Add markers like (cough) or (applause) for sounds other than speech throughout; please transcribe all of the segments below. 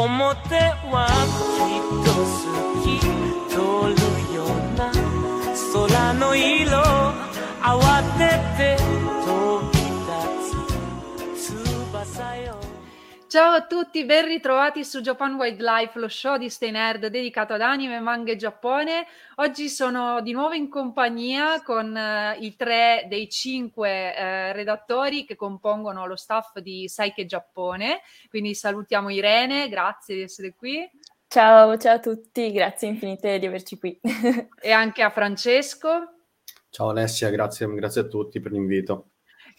表はきっと透き通るような空の色慌てて Ciao a tutti, ben ritrovati su Japan Wildlife, lo show di Stay Nerd dedicato ad anime, manga e Giappone. Oggi sono di nuovo in compagnia con eh, i tre dei cinque eh, redattori che compongono lo staff di Saike Giappone. Quindi salutiamo Irene, grazie di essere qui. Ciao, ciao a tutti, grazie infinite di averci qui. (laughs) e anche a Francesco. Ciao Alessia, grazie, grazie a tutti per l'invito.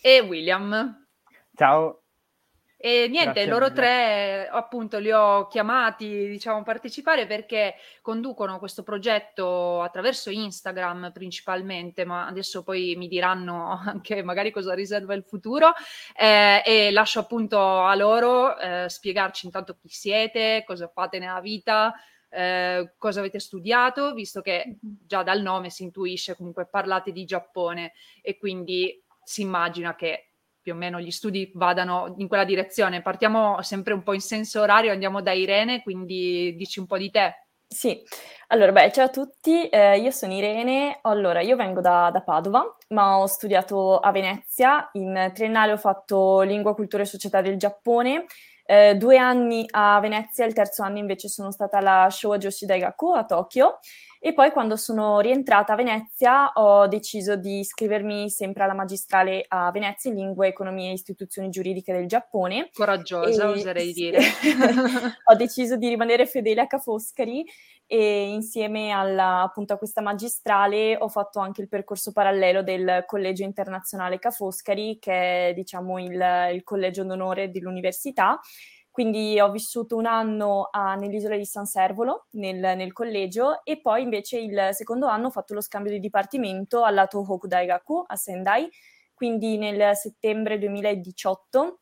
E William. Ciao. E niente, Grazie loro tre appunto li ho chiamati, diciamo, a partecipare perché conducono questo progetto attraverso Instagram principalmente, ma adesso poi mi diranno (laughs) anche magari cosa riserva il futuro. eh, e lascio appunto a loro eh, spiegarci intanto chi siete, cosa fate nella vita, eh, cosa avete studiato, visto che già dal nome si intuisce comunque parlate di Giappone e quindi si immagina che più o meno gli studi vadano in quella direzione. Partiamo sempre un po' in senso orario, andiamo da Irene, quindi dici un po' di te. Sì, allora, beh, ciao a tutti, eh, io sono Irene, allora, io vengo da, da Padova, ma ho studiato a Venezia, in triennale ho fatto Lingua, Cultura e Società del Giappone, eh, due anni a Venezia, il terzo anno invece sono stata alla Showa Joshi Daigaku a Tokyo, e poi quando sono rientrata a Venezia ho deciso di iscrivermi sempre alla magistrale a Venezia in Lingue, Economie e Istituzioni Giuridiche del Giappone. Coraggiosa, E- oserei dire. (laughs) ho deciso di rimanere fedele a Ca' Foscari e insieme alla, appunto a questa magistrale ho fatto anche il percorso parallelo del Collegio Internazionale Ca' Foscari, che è diciamo il, il collegio d'onore dell'università. Quindi ho vissuto un anno a- nell'isola di San Servolo, nel, nel collegio, e poi invece il secondo anno ho fatto lo scambio di dipartimento alla Tohoku Daigaku a Sendai, quindi nel settembre 2018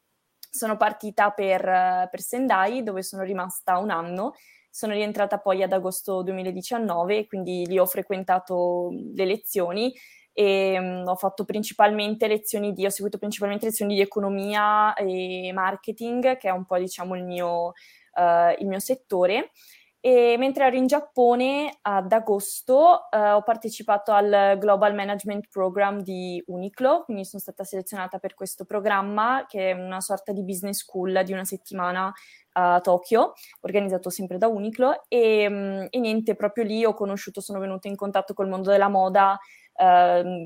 sono partita per, per Sendai, dove sono rimasta un anno. Sono rientrata poi ad agosto 2019, quindi lì ho frequentato le lezioni e mm, ho fatto principalmente lezioni di, ho seguito principalmente lezioni di economia e marketing, che è un po' diciamo il mio, eh, il mio settore. E mentre ero in Giappone ad agosto eh, ho partecipato al Global Management Program di Uniqlo, quindi sono stata selezionata per questo programma che è una sorta di business school di una settimana a Tokyo, organizzato sempre da Uniqlo e, mm, e niente, proprio lì ho conosciuto, sono venuta in contatto col mondo della moda,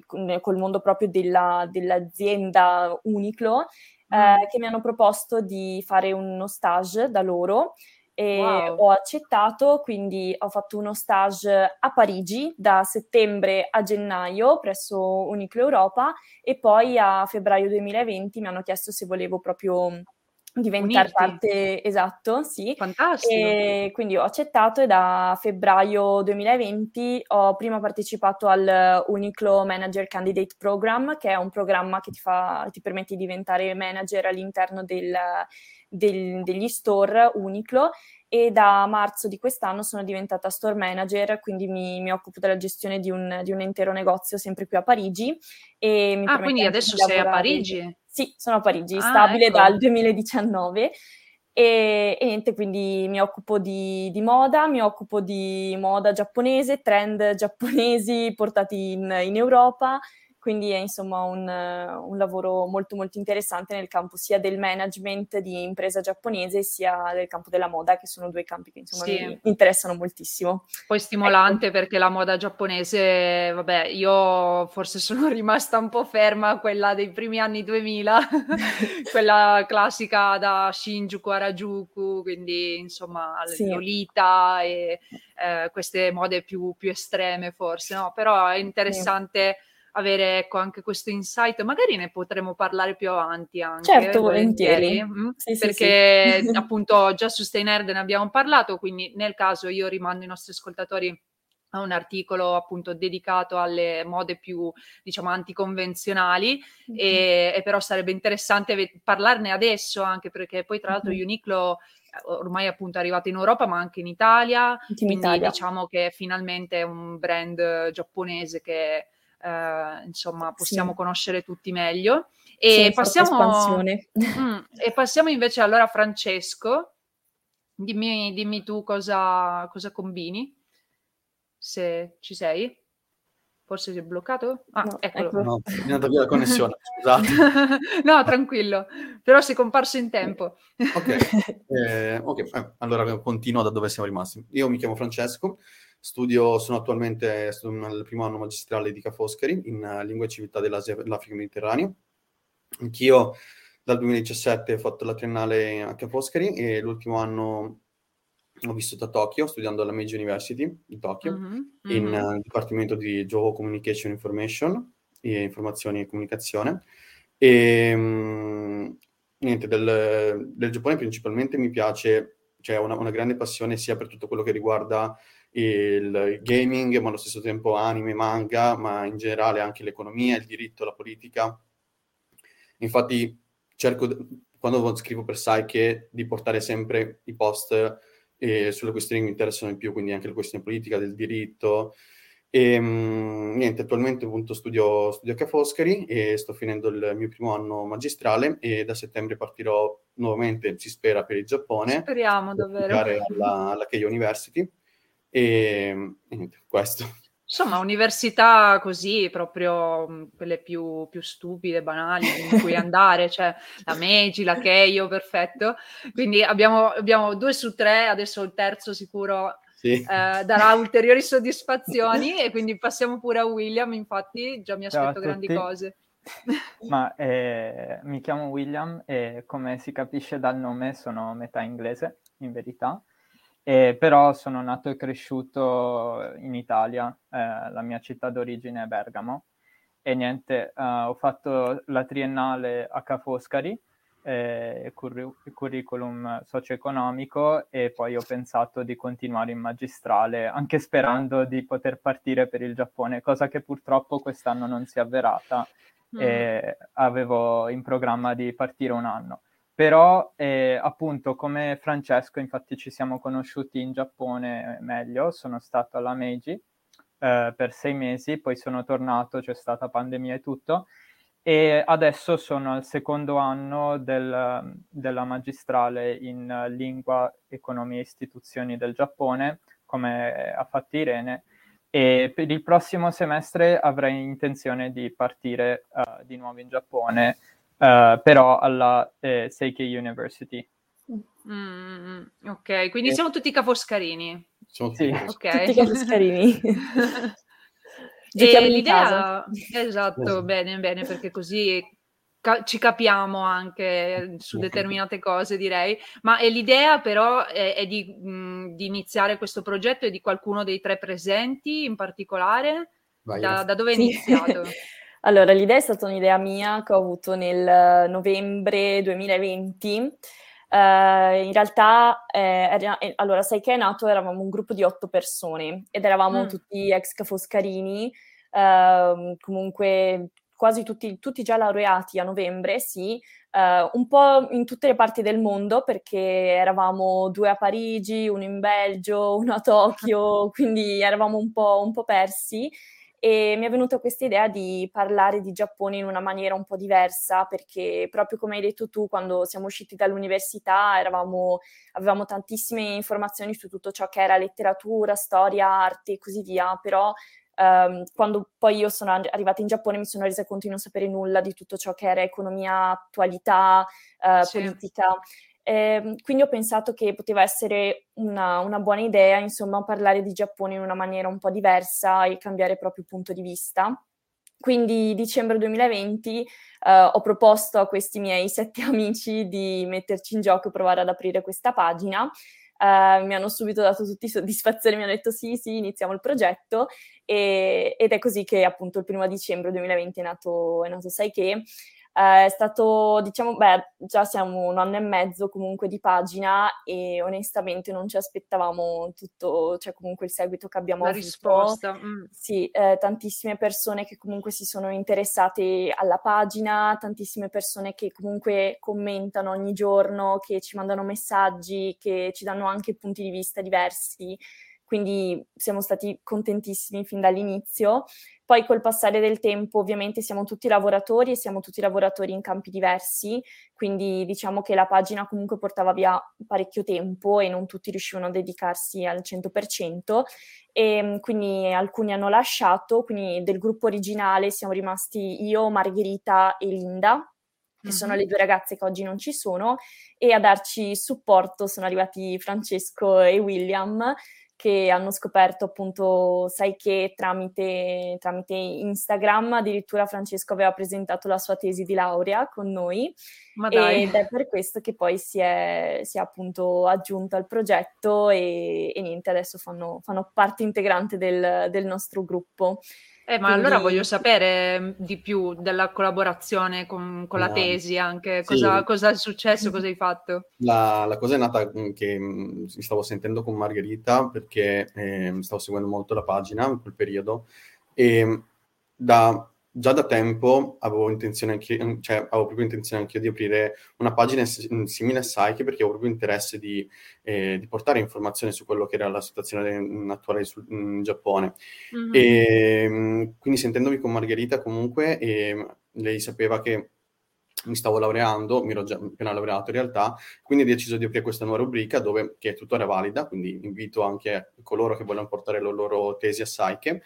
con- col mondo proprio della- dell'azienda Uniqlo, eh, Mm. che mi hanno proposto di fare uno stage da loro e Wow. ho accettato, quindi ho fatto uno stage a Parigi da settembre a gennaio presso Uniqlo Europa e poi a febbraio 2020 mi hanno chiesto se volevo proprio diventare Unirti. parte, esatto, sì. Fantastico. E quindi ho accettato e da febbraio 2020 ho prima partecipato al Uniqlo Manager Candidate Program, che è un programma che ti, fa, ti permette di diventare manager all'interno del- del- degli store Uniqlo e da marzo di quest'anno sono diventata store manager, quindi mi, mi occupo della gestione di un, di un intero negozio sempre qui a Parigi. E mi Ah, quindi adesso sei a Parigi? Sì, sono a Parigi, Ah, stabile ecco. dal 2019 e, e niente, quindi mi occupo di, di moda, mi occupo di moda giapponese, trend giapponesi portati in, in Europa, quindi è insomma un, un, lavoro molto molto interessante nel campo sia del management di impresa giapponese sia del campo della moda, che sono due campi che insomma sì. mi interessano moltissimo. Poi stimolante ecco. perché la moda giapponese, vabbè, io forse sono (laughs) rimasta un po' ferma a quella dei primi anni 2000, (laughs) quella classica da Shinjuku a Rajuku, quindi insomma sì. Lolita e eh, queste mode più, più estreme forse, no? Però è interessante... Sì avere ecco, anche questo insight, magari ne potremo parlare più avanti anche. Certo, volentieri. volentieri mm? sì, perché sì, sì. (laughs) appunto già su Stay Nerd ne abbiamo parlato, quindi nel caso io rimando i nostri ascoltatori a un articolo appunto dedicato alle mode più diciamo anticonvenzionali mm-hmm. e, e, però sarebbe interessante ve- parlarne adesso anche perché poi tra l'altro mm-hmm. Uniqlo eh, ormai appunto è arrivato in Europa ma anche in Italia in quindi Italia. diciamo che finalmente è un brand giapponese che eh, insomma possiamo sì. conoscere tutti meglio. E, sì, passiamo, (laughs) mm, e passiamo invece allora a Francesco, dimmi, dimmi tu cosa, cosa combini, se ci sei. Forse si è bloccato? Ah, no, eccolo. Ecco. No, è andata via la connessione, (laughs) scusate. no, tranquillo, però sei comparso in tempo. ok, (laughs) eh, okay. Eh, allora continuo da dove siamo rimasti. Io mi chiamo Francesco, Studio, sono attualmente nel primo anno magistrale di Ca' Foscari in uh, lingua e civiltà dell'Africa Mediterranea. Anch'io dal 2017 ho fatto la triennale a Ca' Foscari e l'ultimo anno ho vissuto a Tokyo studiando alla Meiji University di Tokyo mm-hmm. in uh, Dipartimento di Joho Communication Information e Informazioni e Comunicazione. E um, niente, del, del, Giappone principalmente mi piace, cioè una, una grande passione sia per tutto quello che riguarda il gaming, ma allo stesso tempo anime, manga, ma in generale anche l'economia, il diritto, la politica. Infatti cerco, quando scrivo per Psyche, di portare sempre i post eh, sulle questioni che mi interessano di più, quindi anche le questioni politiche, del diritto. E, mh, mm, niente, attualmente appunto studio, studio a Ca' Foscari e sto finendo il mio primo anno magistrale e da settembre partirò nuovamente, si spera, per il Giappone. Speriamo davvero. Alla, alla Keio University e, niente, questo. Insomma, università così, proprio quelle più, più stupide, banali, in cui (laughs) andare, cioè la Meiji, la Keio, perfetto. Quindi abbiamo, abbiamo due su tre, adesso il terzo sicuro sì. eh, darà ulteriori soddisfazioni (laughs) e quindi passiamo pure a William, infatti già mi aspetto grandi cose. (laughs) Ma eh, mi chiamo William e come si capisce dal nome sono metà inglese, in verità. E però sono nato e cresciuto in Italia, eh, la mia città d'origine è Bergamo. E niente, eh, ho fatto la triennale a Ca' Foscari, eh, curri- curriculum socio-economico, e poi ho pensato di continuare in magistrale, anche sperando di poter partire per il Giappone, cosa che purtroppo quest'anno non si è avverata. Mm. E avevo in programma di partire un anno però eh, appunto come Francesco, infatti ci siamo conosciuti in Giappone meglio, sono stato alla Meiji eh, per sei mesi, poi sono tornato, c'è stata pandemia e tutto, e adesso sono al secondo anno del, della magistrale in lingua, economia e istituzioni del Giappone, come ha fatto Irene, e per il prossimo semestre avrei intenzione di partire uh, di nuovo in Giappone uh, però alla eh, Seikei University. Mm, ok, quindi eh. siamo tutti cafoscarini. Siamo sì. okay. tutti cafoscarini. (laughs) e l'idea... Esatto, bene, bene, perché così ca- ci capiamo anche su determinate cose, direi. Ma l'idea però è, è di, mh, di, iniziare questo progetto e di qualcuno dei tre presenti in particolare? Da, da, dove è iniziato? (laughs) Allora, l'idea è stata un'idea mia che ho avuto nel novembre 2020. Uh, eh, in realtà, eh, era, eh, allora, sai che è nato, eravamo un gruppo di otto persone ed eravamo mm. tutti ex cafoscarini, uh, comunque quasi tutti, tutti, già laureati a novembre, sì, uh, un po' in tutte le parti del mondo perché eravamo due a Parigi, uno in Belgio, uno a Tokyo, (laughs) quindi eravamo un po', un po' persi e mi è venuta questa idea di parlare di Giappone in una maniera un po' diversa perché proprio come hai detto tu quando siamo usciti dall'università eravamo, avevamo tantissime informazioni su tutto ciò che era letteratura, storia, arte e così via, però Um, quando poi io sono arrivata in Giappone mi sono resa conto di non sapere nulla di tutto ciò che era economia, attualità, uh, sì. politica. Eh, quindi ho pensato che poteva essere una, una, buona idea, insomma, parlare di Giappone in una maniera un po' diversa e cambiare proprio punto di vista. Quindi dicembre 2020 uh, eh, ho proposto a questi miei sette (laughs) amici di metterci in gioco e provare ad aprire questa pagina. Uh, mi hanno subito dato tutti soddisfazione, mi hanno detto sì, sì, iniziamo il progetto e, ed è così che appunto il primo dicembre 2020 è nato, è nato Sai che eh, è stato, diciamo, beh, già siamo un anno e mezzo comunque di pagina e onestamente non ci aspettavamo tutto, cioè comunque il seguito che abbiamo La avuto. risposta. Mm. Sì, eh, tantissime persone che comunque si sono interessate alla pagina, tantissime persone che comunque commentano ogni giorno, che ci mandano messaggi, che ci danno anche punti di vista diversi quindi siamo stati contentissimi fin dall'inizio. Poi col passare del tempo ovviamente siamo tutti lavoratori e siamo tutti lavoratori in campi diversi, quindi diciamo che la pagina comunque portava via parecchio tempo e non tutti riuscivano a dedicarsi al 100% e quindi alcuni hanno lasciato, quindi del gruppo originale siamo rimasti io, Margherita e Linda, che mm-hmm. sono le due ragazze che oggi non ci sono, e a darci supporto sono arrivati Francesco e William, che hanno scoperto appunto sai che tramite, tramite, Instagram addirittura Francesco aveva presentato la sua tesi di laurea con noi ed è per questo che poi si è, si è appunto aggiunto al progetto e, e niente adesso fanno, fanno parte integrante del, del nostro gruppo. Eh, ma Quindi... allora voglio sapere mm, di più della collaborazione con, con la tesi, anche cosa, sì. cosa, è successo, cosa hai fatto? La, la, cosa è nata mm, che mi stavo sentendo con Margherita perché eh, stavo seguendo molto la pagina in quel periodo e da già da tempo avevo intenzione anche, cioè avevo proprio intenzione anche io di aprire una pagina simile a Psyche perché avevo proprio interesse di, eh, di, portare informazioni su quello che era la situazione attuale sul, in Giappone. Mm-hmm. E, quindi sentendomi con Margherita comunque, eh, lei sapeva che mi stavo laureando, mi ero già appena laureato in realtà, quindi ho deciso di aprire questa nuova rubrica dove, che è tuttora valida, quindi invito anche coloro che vogliono portare la loro tesi a Psyche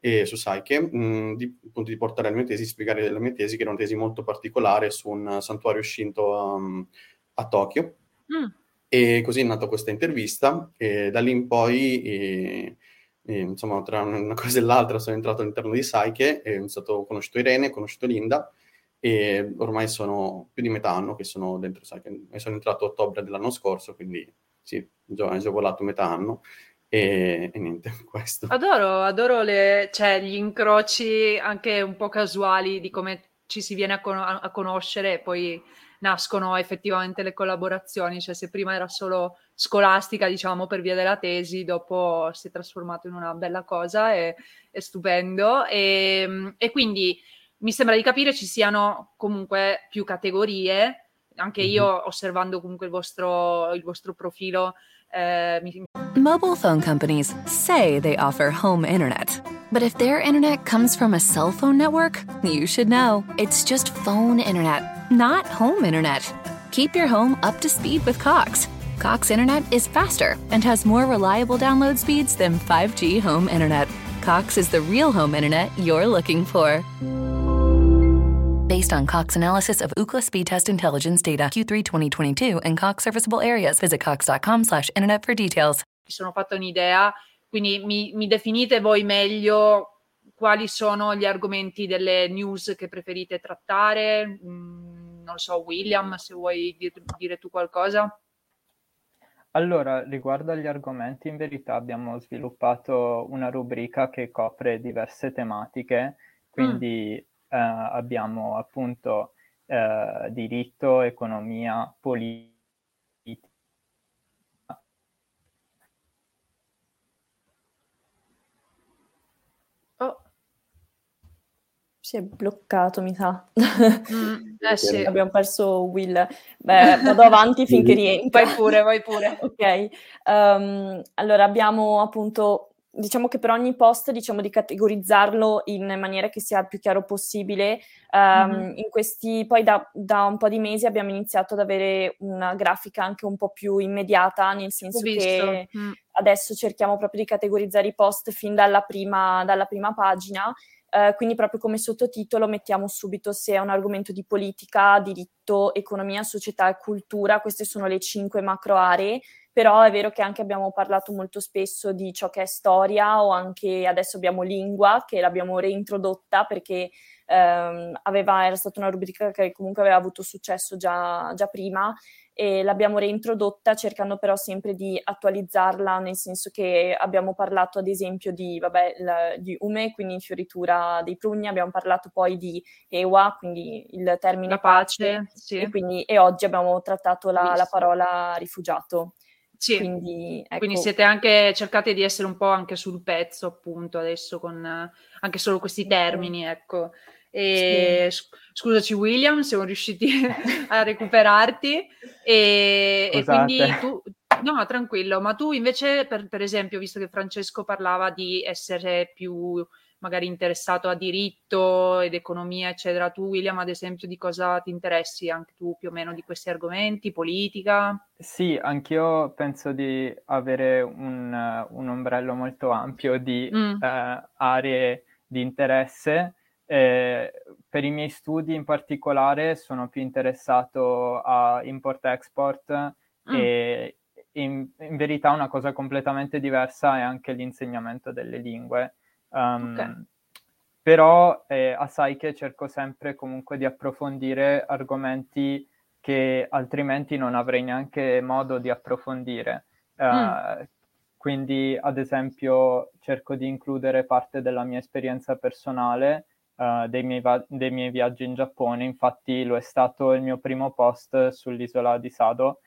e su Psyche, mh, mm, di, appunto, di portare la mia tesi, spiegare la mia tesi, che era una tesi molto particolare su un santuario Shinto um, a Tokyo. Mm. E così è nata questa intervista e da lì in poi, e, e, insomma, tra una cosa e l'altra sono entrato all'interno di Psyche e stato, ho conosciuto Irene, ho conosciuto Linda e ormai sono più di metà anno che sono dentro. E sono entrato a ottobre dell'anno scorso, quindi sì, già, ho già volato metà anno. E, e, niente, (laughs) questo. Adoro, adoro le, cioè, gli incroci anche un po' casuali di come ci si viene a, con- a, conoscere e poi nascono effettivamente le collaborazioni, cioè se prima era solo scolastica, diciamo, per via della tesi, dopo si è trasformato in una bella cosa, e, è stupendo. E, e, quindi mi sembra di capire ci siano comunque più categorie, anche io mm-hmm. osservando comunque il vostro, il vostro profilo Uh, Mobile phone companies say they offer home internet. But if their internet comes from a cell phone network, you should know. It's just phone internet, not home internet. Keep your home up to speed with Cox. Cox internet is faster and has more reliable download speeds than 5G home internet. Cox is the real home internet you're looking for based on Cox analysis of Ookla Speedtest Intelligence data Q3 2022 and Cox serviceable areas. Visit cox.com slash internet for details. Mi sono fatta un'idea, quindi mi, mi definite voi meglio quali sono gli argomenti delle news che preferite trattare? Mm, non so, William, se vuoi dire, dire tu qualcosa. Allora, riguardo agli argomenti, in verità abbiamo sviluppato una rubrica che copre diverse tematiche, quindi mm abbiamo appunto eh, diritto, economia, politica. Oh. Si è bloccato, mi sa. Mm, (laughs) eh sì. Abbiamo perso Will. Beh, vado avanti (laughs) finché rientra. Vai pure, vai pure. ok. Um, allora, abbiamo appunto diciamo che per ogni post diciamo di categorizzarlo in maniera che sia il più chiaro possibile. Um, mm-hmm. In questi, poi da, da, un po' di mesi abbiamo iniziato ad avere una grafica anche un po' più immediata, nel senso che mm. adesso cerchiamo proprio di categorizzare i post fin dalla prima, dalla prima pagina Uh, quindi proprio come sottotitolo mettiamo subito se è un argomento di politica, diritto, economia, società e cultura, queste sono le cinque macro aree, però è vero che anche abbiamo parlato molto spesso di ciò che è storia o anche adesso abbiamo lingua che l'abbiamo reintrodotta perché um, aveva, era stata una rubrica che comunque aveva avuto successo già, già prima e l'abbiamo reintrodotta cercando però sempre di attualizzarla, nel senso che abbiamo parlato ad esempio di, vabbè, la, di Ume, quindi fioritura dei prugni, abbiamo parlato poi di Ewa, quindi il termine la pace, pace sì. e, quindi, e, oggi abbiamo trattato la, la parola rifugiato. Sì, quindi, ecco. quindi, siete anche, cercate di essere un po' anche sul pezzo appunto adesso con anche solo questi termini, ecco. E sì. Scusaci William, siamo riusciti (laughs) a recuperarti e, e, quindi tu... No, tranquillo, ma tu invece, per, per, esempio, visto che Francesco parlava di essere più magari interessato a diritto ed economia, eccetera, tu William, ad esempio, di cosa ti interessi anche tu più o meno di questi argomenti, politica? Sì, anch'io penso di avere un, un ombrello molto ampio di mm. uh, aree di interesse eh, per i miei studi in particolare sono più interessato a import-export mm. e in, in, verità una cosa completamente diversa è anche l'insegnamento delle lingue. Um, okay. Però eh, a Psyche cerco sempre comunque di approfondire argomenti che altrimenti non avrei neanche modo di approfondire. Uh, mm. Quindi, ad esempio, cerco di includere parte della mia esperienza personale uh, dei, miei va- dei, miei viaggi in Giappone, infatti lo è stato il mio primo post sull'isola di Sado,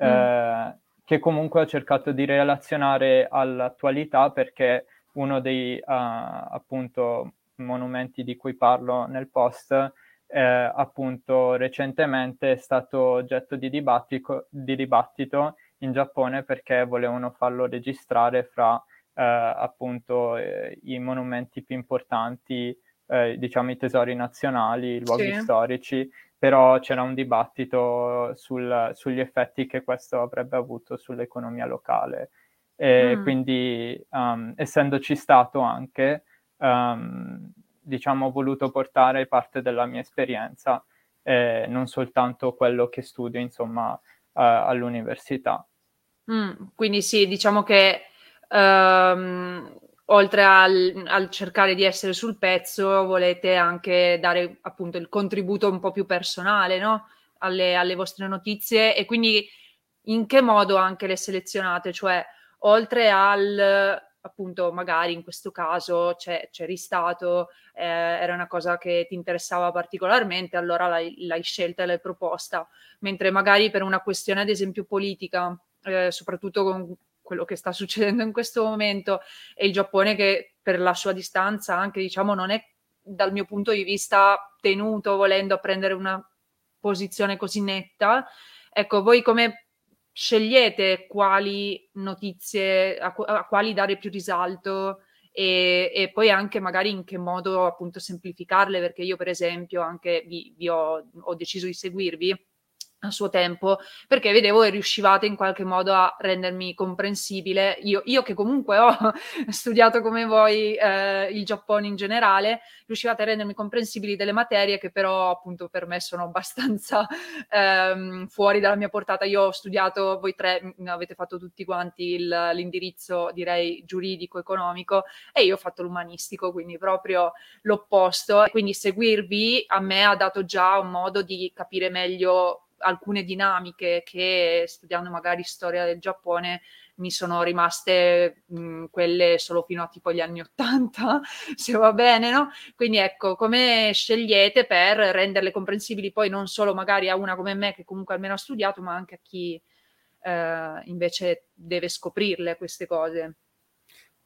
mm. eh, che comunque ho cercato di relazionare all'attualità perché uno dei uh, appunto monumenti di cui parlo nel post eh, appunto recentemente è stato oggetto di dibattito, di dibattito in Giappone perché volevano farlo registrare fra eh, appunto eh, i monumenti più importanti eh, diciamo i tesori nazionali, i luoghi sì. storici, però c'era un dibattito sul, sugli effetti che questo avrebbe avuto sull'economia locale. E mm. quindi, um, essendoci stato anche, um, diciamo, ho voluto portare parte della mia esperienza, eh, non soltanto quello che studio, insomma, uh, all'università. Mm, quindi sì, diciamo che um, oltre al, al, cercare di essere sul pezzo, volete anche dare appunto il contributo un po' più personale no? alle, alle, vostre notizie e quindi in che modo anche le selezionate? Cioè, oltre al appunto, magari in questo caso c'è, c'eri stato, eh, era una cosa che ti interessava particolarmente, allora l'hai, l'hai scelta e l'hai proposta, mentre magari per una questione, ad esempio, politica, eh, soprattutto con quello che sta (laughs) succedendo in questo momento e il Giappone che per la sua distanza anche diciamo non è dal mio punto di vista tenuto volendo a prendere una posizione così netta. Ecco, voi come scegliete quali notizie, a, a quali dare più risalto e, e, poi anche magari in che modo appunto semplificarle, perché io per esempio anche vi, vi ho, ho deciso di seguirvi a suo tempo, perché vedevo che riuscivate in qualche modo a rendermi comprensibile. Io, io che comunque ho (laughs) studiato come voi eh, il Giappone in generale, riuscivate a rendermi comprensibili delle materie che però appunto per me sono abbastanza (laughs) ehm, fuori dalla mia portata. Io ho studiato, voi tre avete fatto tutti quanti il, l'indirizzo, direi, giuridico-economico e io ho fatto l'umanistico, quindi proprio l'opposto. Quindi seguirvi a me ha dato già un modo di capire meglio alcune dinamiche che studiando magari storia del Giappone mi sono rimaste mh, quelle solo fino a tipo gli anni Ottanta, (laughs) se va bene, no? Quindi ecco, come scegliete per renderle comprensibili poi non solo magari a una come me che comunque almeno ha studiato, ma anche a chi eh, invece deve scoprirle queste cose.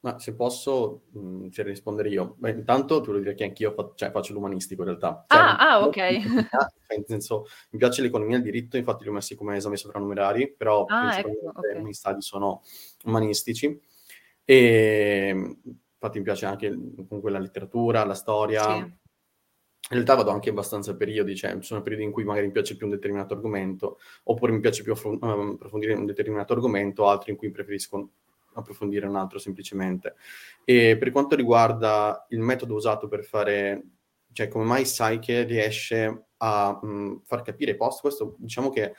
Ma se posso mh, mhmm, cioè, rispondere io. Beh, intanto ti voglio dire che anch'io fa- cioè, faccio l'umanistico in realtà. Cioè, ah, ah, ok. Cioè, nel senso, mi piace l'economia e il diritto, infatti li ho messi come esami sovrannumerari, però ah, ecco, okay. i miei stadi sono umanistici. E infatti mi piace anche comunque la letteratura, la storia. Sì. In realtà vado anche abbastanza a periodi, cioè ci sono periodi in cui magari mi piace più un determinato argomento, oppure mi piace più ehm, approfondire un determinato argomento, altri in cui preferisco approfondire un altro semplicemente. E per quanto riguarda il metodo usato per fare, cioè come mai sai che riesce a mh, far capire i post, questo diciamo che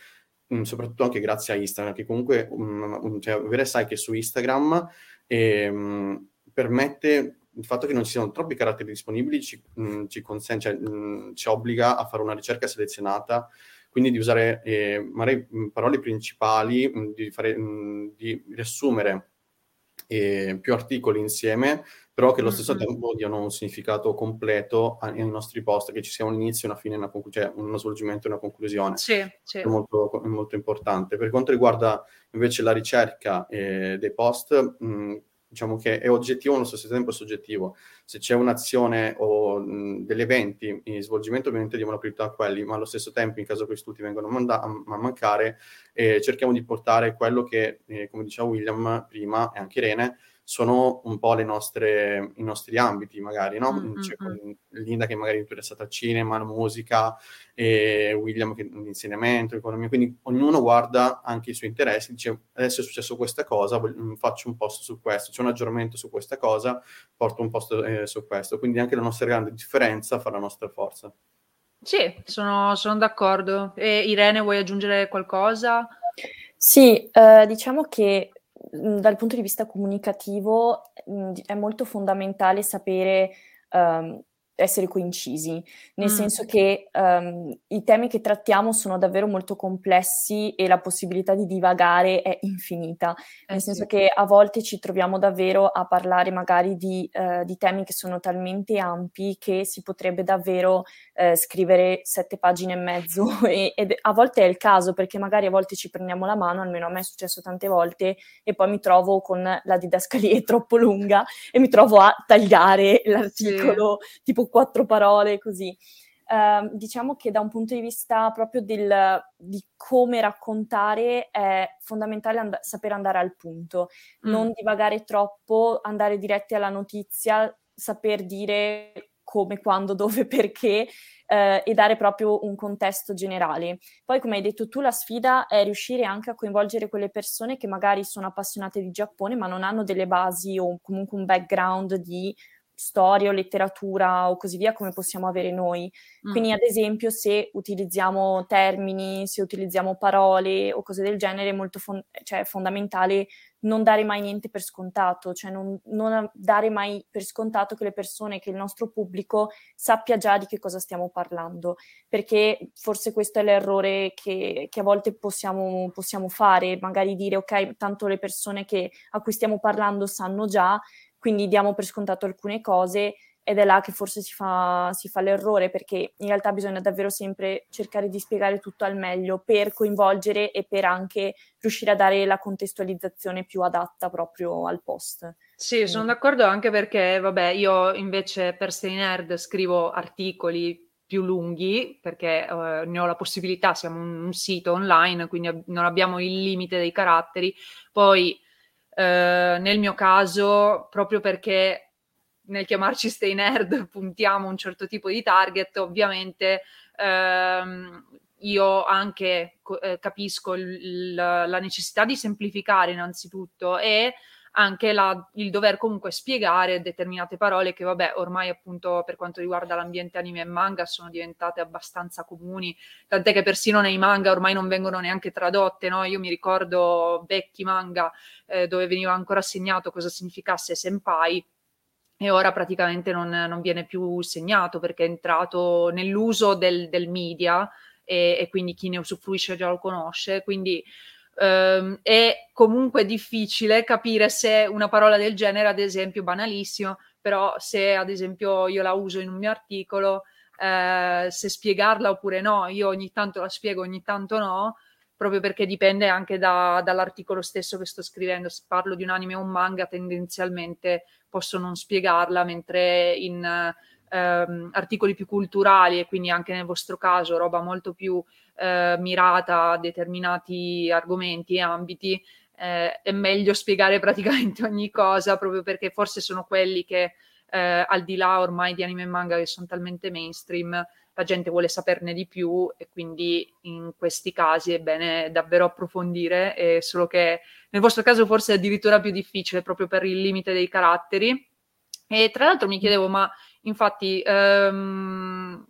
mh, soprattutto anche grazie a Instagram, che comunque mh, cioè, avere sai che su Instagram eh, permette il fatto che non ci siano troppi caratteri disponibili ci, ci, consente, cioè, ci obbliga a fare una ricerca selezionata, quindi di usare eh, magari parole principali, di, fare, di riassumere eh, più articoli insieme, però che allo stesso mm-hmm. tempo diano un significato completo ai nostri post, che ci sia un inizio, una fine, una conclu- cioè uno svolgimento e una conclusione. Sì, sì. È, molto, è molto importante. Per quanto riguarda invece la ricerca eh, dei post, mh, diciamo che è oggettivo allo stesso tempo soggettivo. Se c'è un'azione o mh, degli eventi in svolgimento, ovviamente diamo la priorità a quelli, ma allo stesso tempo, in caso questi ultimi vengano manda- a, mancare, eh, cerchiamo di portare quello che, eh, come diceva William prima e anche Irene, sono un po' le nostre, i nostri ambiti, magari, no? Mm-hmm. C'è Linda che magari è interessata al cinema, alla musica, e William che l'insegnamento, l'economia, quindi ognuno guarda anche i suoi interessi, dice adesso è successo questa cosa, mm, faccio un post su questo, c'è un aggiornamento su questa cosa, porto un post eh, su questo, quindi anche la nostra grande differenza fa la nostra forza. Sì, sono, sono d'accordo. E Irene, vuoi aggiungere qualcosa? Sì, eh, diciamo che dal punto di vista comunicativo mhmm, è molto fondamentale sapere um, essere coincisi, nel mm. senso che um, i temi che trattiamo sono davvero molto complessi e la possibilità di divagare è infinita, nel eh senso sì. che a volte ci troviamo davvero a parlare magari di, uh, di temi che sono talmente ampi che si potrebbe davvero uh, scrivere sette pagine e mezzo (laughs) e, ed a volte è il caso perché magari a volte ci prendiamo la mano, almeno a me è successo tante volte e poi mi trovo con la didascalia (laughs) troppo lunga e mi trovo a tagliare l'articolo sì. tipo quattro parole così. Uh, diciamo che da un punto di vista proprio del, di come raccontare è fondamentale and- saper andare al punto, mm. non divagare troppo, andare diretti alla notizia, saper dire come, quando, (laughs) dove, perché eh, e dare proprio un contesto generale. Poi, come hai detto tu, la sfida è riuscire anche a coinvolgere quelle persone che magari sono appassionate di Giappone ma non hanno delle basi o comunque un background di storia o letteratura o così via come possiamo avere noi. Mm. Quindi, ad esempio, se utilizziamo termini, se utilizziamo parole o cose del genere, è molto fon- cioè, fondamentale non dare mai niente per scontato, cioè non, non, dare mai per scontato che le persone, che il nostro pubblico sappia già di che cosa stiamo parlando, perché forse questo è l'errore che, che a volte possiamo, possiamo fare, magari dire ok, tanto le persone che, a cui stiamo parlando sanno già, quindi diamo per scontato alcune cose ed è là che forse si fa, si fa, l'errore perché in realtà bisogna davvero sempre cercare di spiegare tutto al meglio per coinvolgere e per anche riuscire a dare la contestualizzazione più adatta proprio al post. Sì, sono d'accordo anche perché, vabbè, io invece per Stay Nerd scrivo articoli più lunghi perché uh, ne ho la possibilità, siamo un, un sito online, quindi ab- non abbiamo il limite dei caratteri. Poi eh, nel mio caso, proprio perché nel chiamarci Stay Nerd (laughs) puntiamo un certo tipo di target, ovviamente ehm, io anche eh, capisco il, la necessità di semplificare innanzitutto e anche la, il dover comunque spiegare determinate parole che vabbè ormai appunto per quanto riguarda l'ambiente anime e manga sono diventate abbastanza comuni, tant'è che persino nei manga ormai non vengono neanche tradotte, no? Io mi ricordo vecchi manga eh, dove veniva ancora segnato cosa significasse senpai e ora praticamente non, non viene più segnato perché è entrato nell'uso del, del media e, e quindi chi ne usufruisce già lo conosce, quindi Um, è comunque difficile capire se una parola del genere, ad esempio, banalissimo, però se ad esempio io la uso in un mio articolo, eh, se spiegarla oppure no, io ogni tanto la spiego, ogni tanto no, proprio perché dipende anche da, dall'articolo stesso che sto scrivendo. Se parlo di un anime o un manga, tendenzialmente posso non spiegarla, mentre in ehm, articoli più culturali e quindi anche nel vostro caso roba molto più eh, mirata a determinati argomenti e ambiti, eh, è meglio spiegare (laughs) praticamente ogni cosa proprio perché forse sono quelli che eh, al di là ormai di anime e manga che sono talmente mainstream la gente vuole saperne di più e quindi in questi casi è bene davvero approfondire, eh, solo che nel vostro caso forse è addirittura più difficile proprio per il limite dei caratteri. E tra l'altro mi chiedevo, ma infatti, um,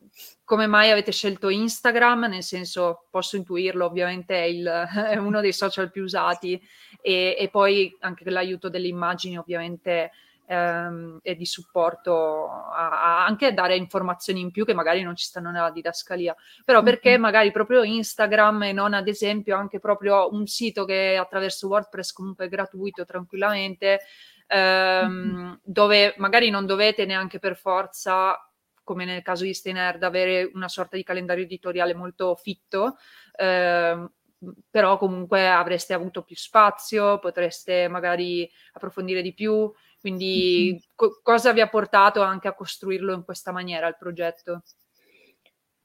come mai avete scelto Instagram? Nel senso, posso intuirlo, ovviamente è, il, (laughs) è uno dei social più usati e, e poi anche l'aiuto delle immagini ovviamente ehm, e di supporto a, a anche dare informazioni in più che magari non ci stanno nella didascalia, però perché magari proprio Instagram e non ad esempio anche proprio un sito che attraverso WordPress comunque è gratuito tranquillamente ehm, dove magari non dovete neanche per forza, come nel caso di Steinerd, avere una sorta di calendario editoriale molto fitto, ehm, però comunque avreste avuto più spazio, potreste magari approfondire di più. Quindi co- cosa vi ha portato anche a costruirlo in questa maniera il progetto?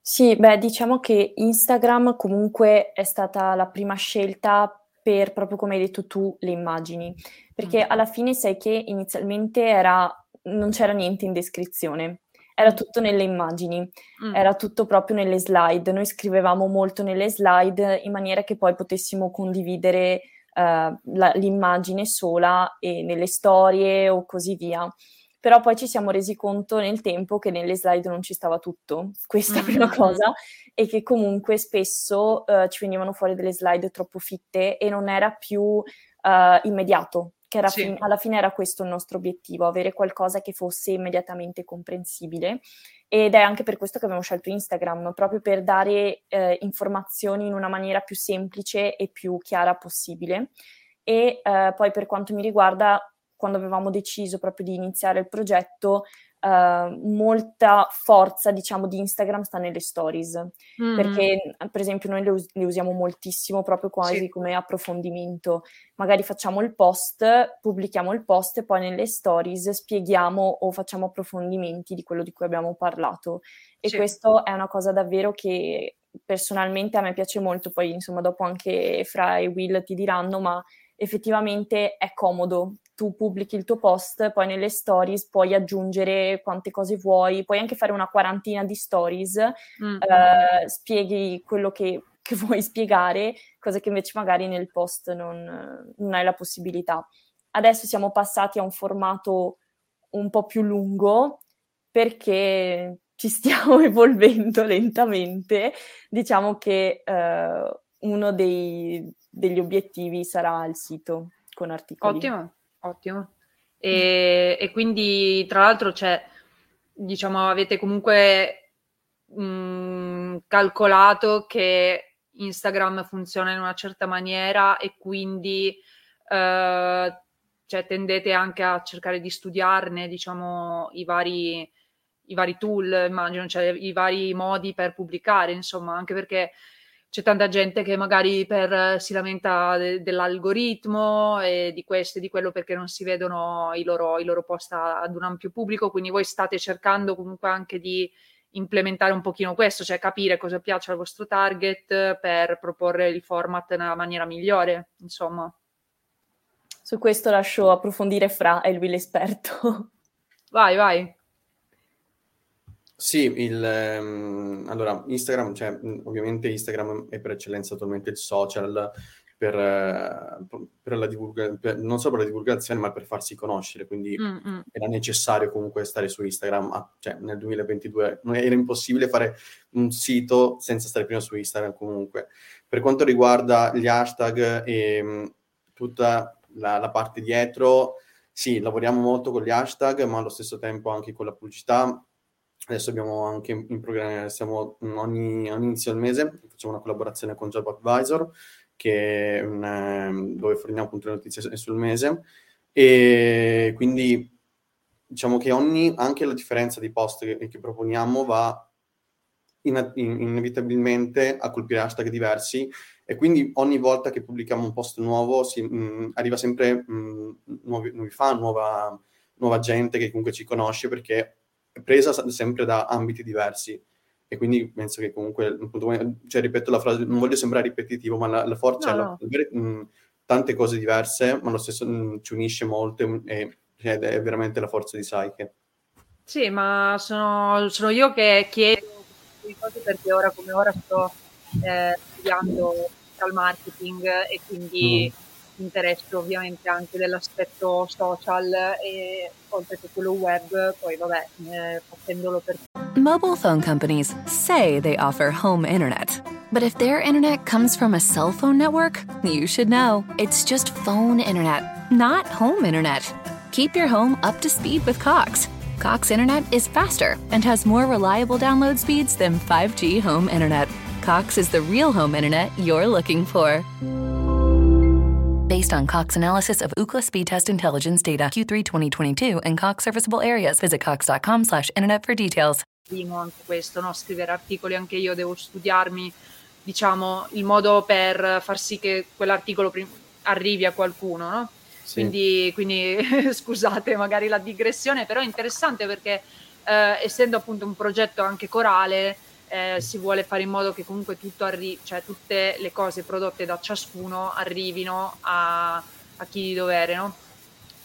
Sì, beh, diciamo che Instagram comunque è stata la prima scelta per, proprio come hai detto tu, le immagini, perché mm. alla fine sai che inizialmente era, non c'era niente in descrizione, era mm. tutto nelle immagini, mm. era tutto proprio nelle slide. Noi scrivevamo molto nelle slide in maniera che poi potessimo condividere uh, la, l'immagine sola e nelle storie o così via però poi ci siamo resi conto nel tempo che nelle slide non ci stava tutto, questa mm-hmm. prima cosa, e che comunque spesso uh, ci venivano fuori delle slide troppo fitte e non era più uh, immediato, che sì. fin- alla fine era questo il nostro obiettivo, avere qualcosa che fosse immediatamente comprensibile. Ed è anche per questo che abbiamo scelto Instagram, proprio per dare eh, informazioni in una maniera più semplice e più chiara possibile. E eh, poi per quanto mi riguarda, quando avevamo deciso proprio di iniziare il progetto, Uh, molta forza, diciamo, di Instagram sta nelle stories, mm. perché per esempio noi le, us- le, usiamo moltissimo proprio quasi sì. come approfondimento. Magari facciamo il post, pubblichiamo il post e poi nelle stories spieghiamo o facciamo approfondimenti di quello di cui abbiamo parlato. E sì. questo è una cosa davvero che personalmente a me piace molto, poi insomma dopo anche Fra e Will ti diranno, ma effettivamente è comodo tu pubblichi il tuo post, poi nelle stories puoi aggiungere quante cose vuoi, puoi anche fare una quarantina di stories, mm-hmm. eh, spieghi quello che, che, (laughs) vuoi spiegare, cose che invece magari nel post non, non hai la possibilità. Adesso siamo passati a un formato un po' più lungo perché ci stiamo (laughs) evolvendo lentamente. Diciamo che eh, uno dei, degli obiettivi sarà il sito con articoli. Ottimo. Ottimo. E, e quindi, tra l'altro, c'è, diciamo, avete comunque mh, mm, calcolato che Instagram funziona in una certa maniera e quindi eh, cioè, tendete anche a cercare di studiarne, diciamo, i vari, i vari tool, immagino, cioè i vari modi per pubblicare, insomma, anche perché c'è tanta gente che magari per, si lamenta de, dell'algoritmo e di questo e di quello perché non si vedono i loro, i loro post ad un ampio pubblico, quindi voi state cercando comunque anche di implementare un pochino questo, cioè capire cosa piace al vostro target per proporre il format nella maniera migliore, insomma. Su questo lascio approfondire Fra, è lui l'esperto. Vai, vai. Sì, il, ehm, allora Instagram, cioè, ovviamente Instagram è per eccellenza attualmente il social per, eh, per la divulgazione, non solo per la divulgazione, ma per farsi conoscere, quindi Mm-mm. era necessario comunque stare su Instagram, ah, cioè nel 2022 non era impossibile fare un sito senza stare prima su Instagram comunque. Per quanto riguarda gli hashtag e mh, mm, tutta la, la parte dietro, sì, lavoriamo molto con gli hashtag, ma allo stesso tempo anche con la pubblicità Adesso abbiamo anche in programma, siamo ogni, ogni inizio del mese, facciamo una collaborazione con Job Advisor, che ehm, dove forniamo appunto le notizie sul mese. E quindi diciamo che ogni, anche la differenza di post che, che proponiamo va in, in, inevitabilmente a colpire hashtag diversi e quindi ogni volta che pubblichiamo un post nuovo si, mh, arriva sempre mh, nuovi, nuovi fan, nuova, nuova gente che comunque ci conosce perché presa sempre da ambiti diversi e quindi penso che comunque, cioè ripeto la frase, non voglio sembrare ripetitivo, ma la, la forza no, è no. mh, tante cose diverse, ma lo stesso mh, ci unisce molto e, ed è veramente la forza di Psyche. Sì, ma sono, sono io che chiedo di cose perché ora come ora sto eh, studiando digital marketing e quindi mm interesso ovviamente anche dell'aspetto social e oltre che quello web, poi vabbè, eh, facendolo per... Mobile phone companies say they offer home internet. But if their internet comes from a cell phone network, you should know. It's just phone internet, not home internet. Keep your home up to speed with Cox. Cox Internet is faster and has more reliable download speeds than 5G home internet. Cox is the real home internet you're looking for based on Cox analysis of Ookla speed test intelligence data Q3 2022 and Cox serviceable areas. Visit cox.com slash internet for details. Anche questo, no? scrivere articoli anche io devo studiarmi, diciamo, il modo per far sì che quell'articolo prim- arrivi a qualcuno, no? Sì. Quindi, quindi (laughs) scusate magari la digressione, però è interessante perché eh, essendo appunto un progetto anche corale, eh, si vuole fare in modo che comunque tutto arri- cioè tutte le cose prodotte da ciascuno arrivino a, a chi di dovere, no?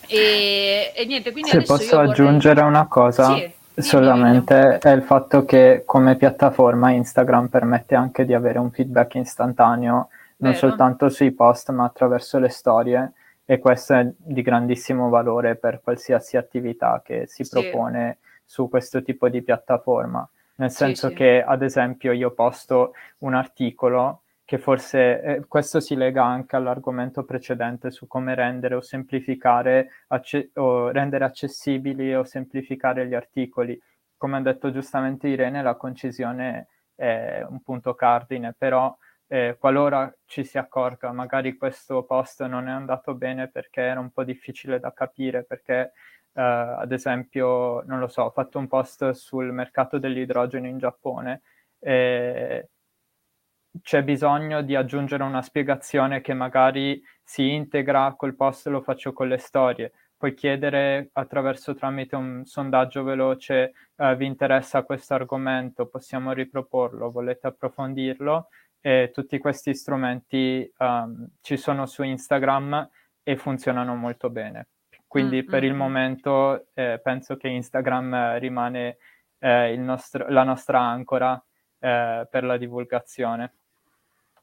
E, e niente, quindi Se posso aggiungere vorrei... una cosa, sì, solamente è il fatto che come piattaforma Instagram permette anche di avere un feedback istantaneo, non Vero. soltanto sui post, ma attraverso le storie e questo è di grandissimo valore per qualsiasi attività che si sì. propone su questo tipo di piattaforma nel senso sì, sì. che ad esempio io posto un articolo che forse eh, questo si lega anche all'argomento precedente su come rendere o semplificare acce- o rendere accessibili o semplificare gli articoli. Come ha detto giustamente Irene, la concisione è un punto cardine, però eh, qualora ci si accorga magari questo post non è andato bene perché era un po' difficile da capire, perché Uh, ad esempio, non lo so, ho fatto un post sul mercato dell'idrogeno in Giappone e c'è bisogno di aggiungere una spiegazione che magari si integra col post, lo faccio con le storie. Puoi chiedere attraverso tramite un sondaggio veloce, uh, vi interessa questo argomento, possiamo riproporlo, volete approfondirlo? E tutti questi strumenti um, ci sono su Instagram e funzionano molto bene. Quindi mm, per il momento eh, penso che Instagram rimane eh, nostro, la nostra ancora eh, per la divulgazione.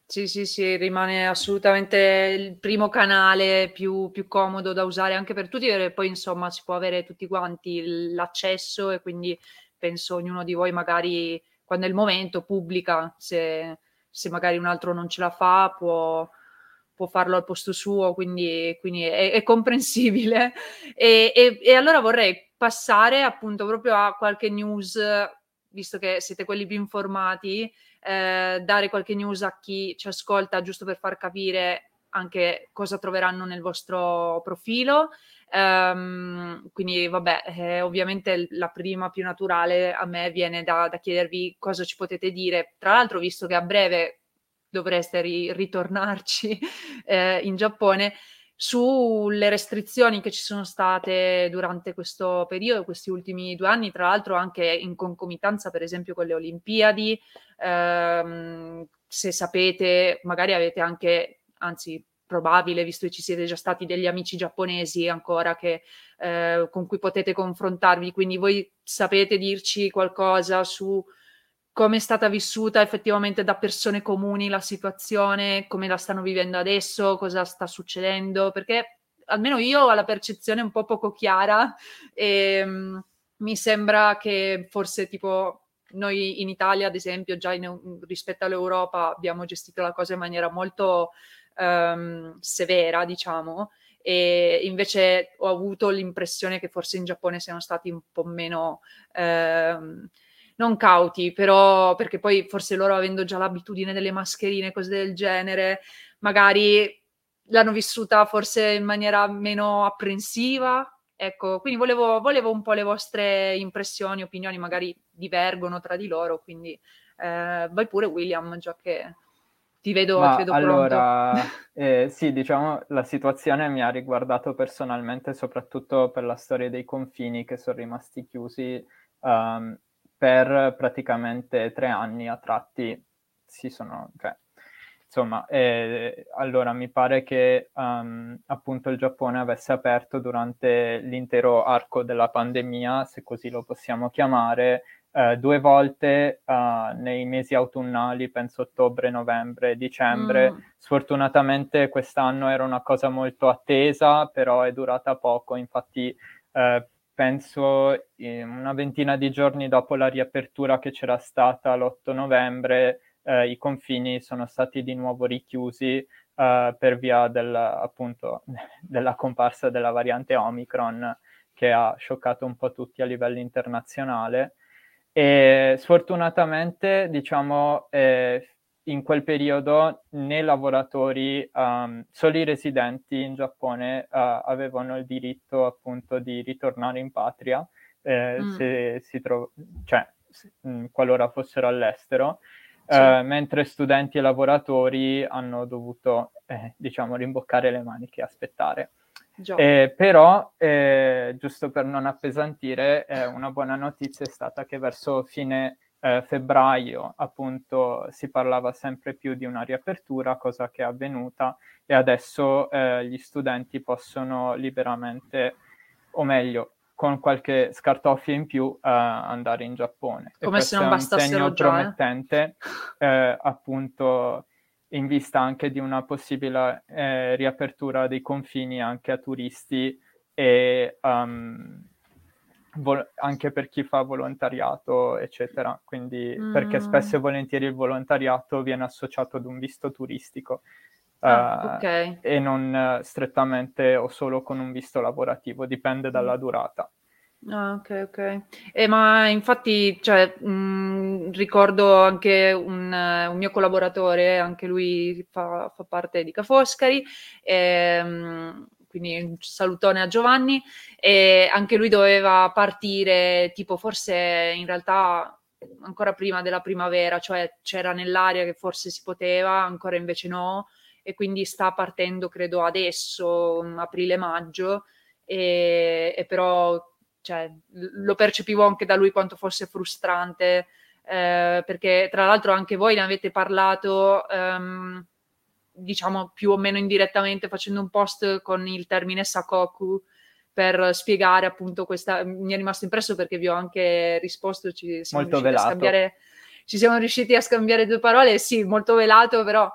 Sì, sì, sì, rimane assolutamente il primo canale più, più comodo da usare anche per tutti, e poi insomma si può avere tutti quanti l'accesso e quindi penso ognuno di voi magari quando è il momento pubblica, se, se magari un altro non ce la fa può, può farlo al posto suo, quindi, quindi è, è, comprensibile. E, e, e, allora vorrei passare appunto proprio a qualche news, visto che siete quelli più informati, eh, dare qualche news a chi ci ascolta, giusto per far capire anche cosa troveranno nel vostro profilo. Um, quindi, vabbè, eh, ovviamente la prima più naturale a me viene da, da chiedervi cosa ci potete dire. Tra l'altro, visto che a breve dovreste ri- ritornarci (laughs) eh, in Giappone, sulle restrizioni che ci sono state durante questo periodo, questi ultimi due anni, tra l'altro anche in concomitanza per esempio con le Olimpiadi, ehm, se sapete, magari avete anche, anzi probabile, visto che ci siete già stati degli amici giapponesi ancora che, eh, con cui potete confrontarvi, quindi voi sapete dirci qualcosa su come è stata vissuta effettivamente da persone comuni la situazione, come la stanno vivendo adesso, cosa sta succedendo, perché almeno io ho la percezione un po' poco chiara e um, mi sembra che forse tipo noi in Italia, ad esempio, già in, rispetto all'Europa abbiamo gestito la cosa in maniera molto um, severa, diciamo, e invece ho avuto l'impressione che forse in Giappone siano stati un po' meno... Um, non cauti, però perché poi forse loro avendo già l'abitudine delle mascherine, cose del genere, magari l'hanno vissuta forse in maniera meno apprensiva. Ecco, quindi volevo, volevo un po' le vostre impressioni, opinioni, magari divergono tra di loro, quindi eh, vai pure William, già che ti vedo, Ma ti vedo allora, (laughs) eh, sì, diciamo, la situazione mi ha riguardato personalmente, soprattutto per la storia dei confini che sono rimasti chiusi. Um, per praticamente tre anni a tratti si sono... Cioè, insomma, eh, allora mi pare che um, appunto il Giappone avesse aperto durante l'intero arco della pandemia, se così lo possiamo chiamare, eh, due volte uh, nei mesi autunnali, penso ottobre, novembre, dicembre. Mm. Sfortunatamente quest'anno era una cosa molto attesa, però è durata poco, infatti eh, penso una ventina di giorni dopo la riapertura che c'era stata l'8 novembre, eh, i confini sono stati di nuovo richiusi eh, per via del, appunto, (laughs) della comparsa della variante Omicron che ha scioccato un po' tutti a livello internazionale. E sfortunatamente, diciamo, eh, in quel periodo né lavoratori, um, solo i residenti in Giappone uh, avevano il diritto appunto di ritornare in patria eh, mm. se si tro- cioè, se, mh, mm, qualora fossero all'estero, sì. uh, mentre studenti e lavoratori hanno dovuto, eh, diciamo, rimboccare le maniche e aspettare. Eh, però, eh, giusto per non appesantire, eh, una buona notizia è stata che verso fine eh, febbraio appunto si parlava sempre più di una riapertura, cosa che è avvenuta e adesso eh, gli studenti possono liberamente, o meglio, con qualche scartoffia in più uh, andare in Giappone. Come se non bastassero un segno già, promettente, (laughs) eh, appunto in vista anche di una possibile eh, riapertura dei confini anche a turisti e um, vol- anche per chi fa volontariato, eccetera. Quindi, mm. perché spesso e volentieri il volontariato viene associato ad un visto turistico. Ah, uh, okay. E non uh, strettamente o solo con un visto lavorativo, dipende dalla mm. durata. Ah, ok, ok. Eh, ma infatti, cioè, mh, ricordo anche un, un, mio collaboratore, anche lui fa, fa parte di Ca' Foscari, e, mh, quindi un salutone a Giovanni, e anche lui doveva partire tipo forse in realtà ancora prima della primavera, cioè c'era nell'aria che forse si poteva, ancora invece no, e quindi sta partendo credo adesso, aprile-maggio, e, e però cioè, lo percepivo anche da lui quanto fosse frustrante, eh, perché tra l'altro anche voi ne avete parlato. Um, diciamo più o meno indirettamente facendo un post con il termine Sakoku per spiegare appunto questa mi è rimasto impresso perché vi ho anche risposto ci siamo molto velato a scambiare, ci siamo riusciti a scambiare due parole sì molto velato però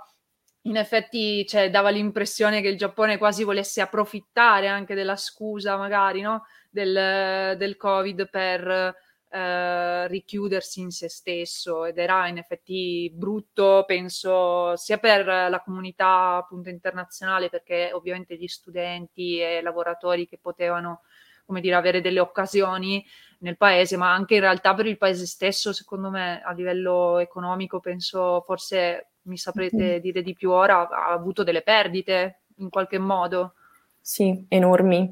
in effetti cioè, dava l'impressione che il Giappone quasi volesse approfittare anche della scusa magari no? del, del covid per eh, richiudersi in se stesso ed era in effetti brutto, penso, sia per la comunità appunto internazionale, perché ovviamente gli studenti e lavoratori che potevano come dire, avere delle occasioni nel paese, ma anche in realtà per il paese stesso, secondo me, a livello economico, penso forse mi saprete dire di più ora, ha avuto delle perdite in qualche modo. Sì, enormi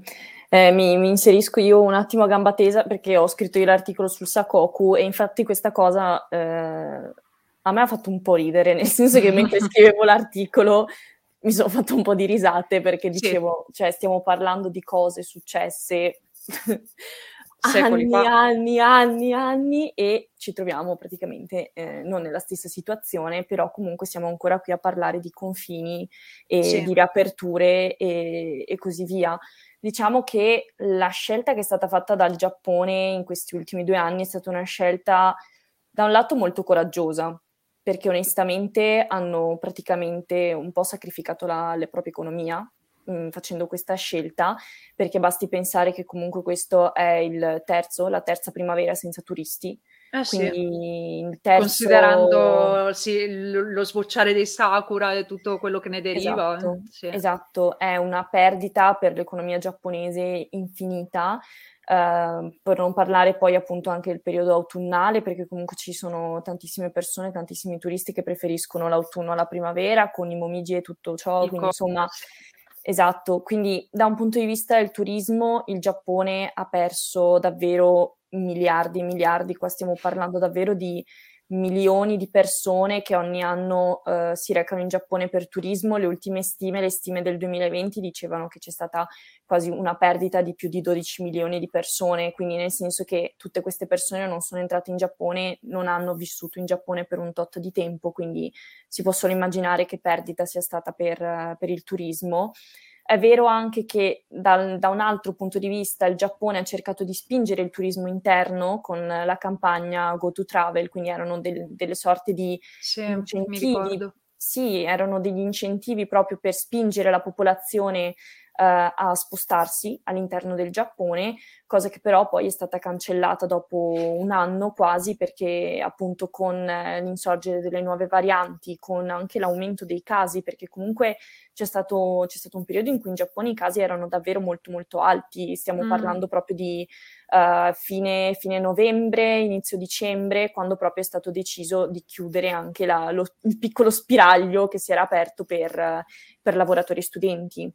eh, mi, mi, inserisco io un attimo a gamba tesa perché ho scritto io l'articolo sul Sakoku e infatti questa cosa eh, a me ha fatto un po' ridere, nel senso che mentre (laughs) scrivevo l'articolo mi sono fatto un po' di risate perché dicevo, sì. cioè stiamo parlando di cose successe (laughs) anni, fa. anni, anni, anni e ci troviamo praticamente eh, non nella stessa situazione, però comunque siamo ancora qui a parlare di confini e sì. di riaperture e, e così via. Diciamo che la scelta che è stata fatta dal Giappone in questi ultimi due anni è stata una scelta da un lato molto coraggiosa, perché onestamente hanno praticamente un po' sacrificato la, la propria economia mh, mm, facendo questa scelta, perché basti pensare che comunque questo è il terzo, la terza primavera senza turisti, eh Quindi il terzo... Considerando sì, lo sbocciare dei sakura e tutto quello che ne deriva. Esatto, eh. sì. esatto. è una perdita per l'economia giapponese infinita. Uh, per non parlare poi appunto anche del periodo autunnale, perché comunque ci sono tantissime persone, tantissimi turisti che preferiscono l'autunno alla primavera con i momigi e tutto ciò, quindi co- insomma Esatto, quindi da un punto di vista del turismo il Giappone ha perso davvero miliardi e miliardi, qua stiamo parlando davvero di milioni di persone che ogni anno uh, si recano in Giappone per turismo. Le ultime stime, le stime del 2020, dicevano che c'è stata quasi una perdita di più di 12 milioni di persone, quindi nel senso che tutte queste persone non sono entrate in Giappone, non hanno vissuto in Giappone per un tot di tempo, quindi si possono immaginare che perdita sia stata per, uh, per il turismo. È vero anche che dal, da un altro punto di vista il Giappone ha cercato di spingere il turismo interno con la campagna Go to Travel, quindi erano del, delle sorte di Sì, incentivi. Sì, erano degli incentivi proprio per spingere la popolazione a spostarsi all'interno del Giappone, cosa che però poi è stata cancellata dopo un anno quasi perché appunto con eh, l'insorgere delle nuove varianti, con anche l'aumento dei casi, perché comunque c'è stato, c'è stato un periodo in cui in Giappone i casi erano davvero molto molto alti, stiamo mm. parlando proprio di uh, fine, fine, novembre, inizio dicembre, quando proprio è stato deciso di chiudere anche la, lo, il piccolo spiraglio che si era aperto per, per lavoratori e studenti.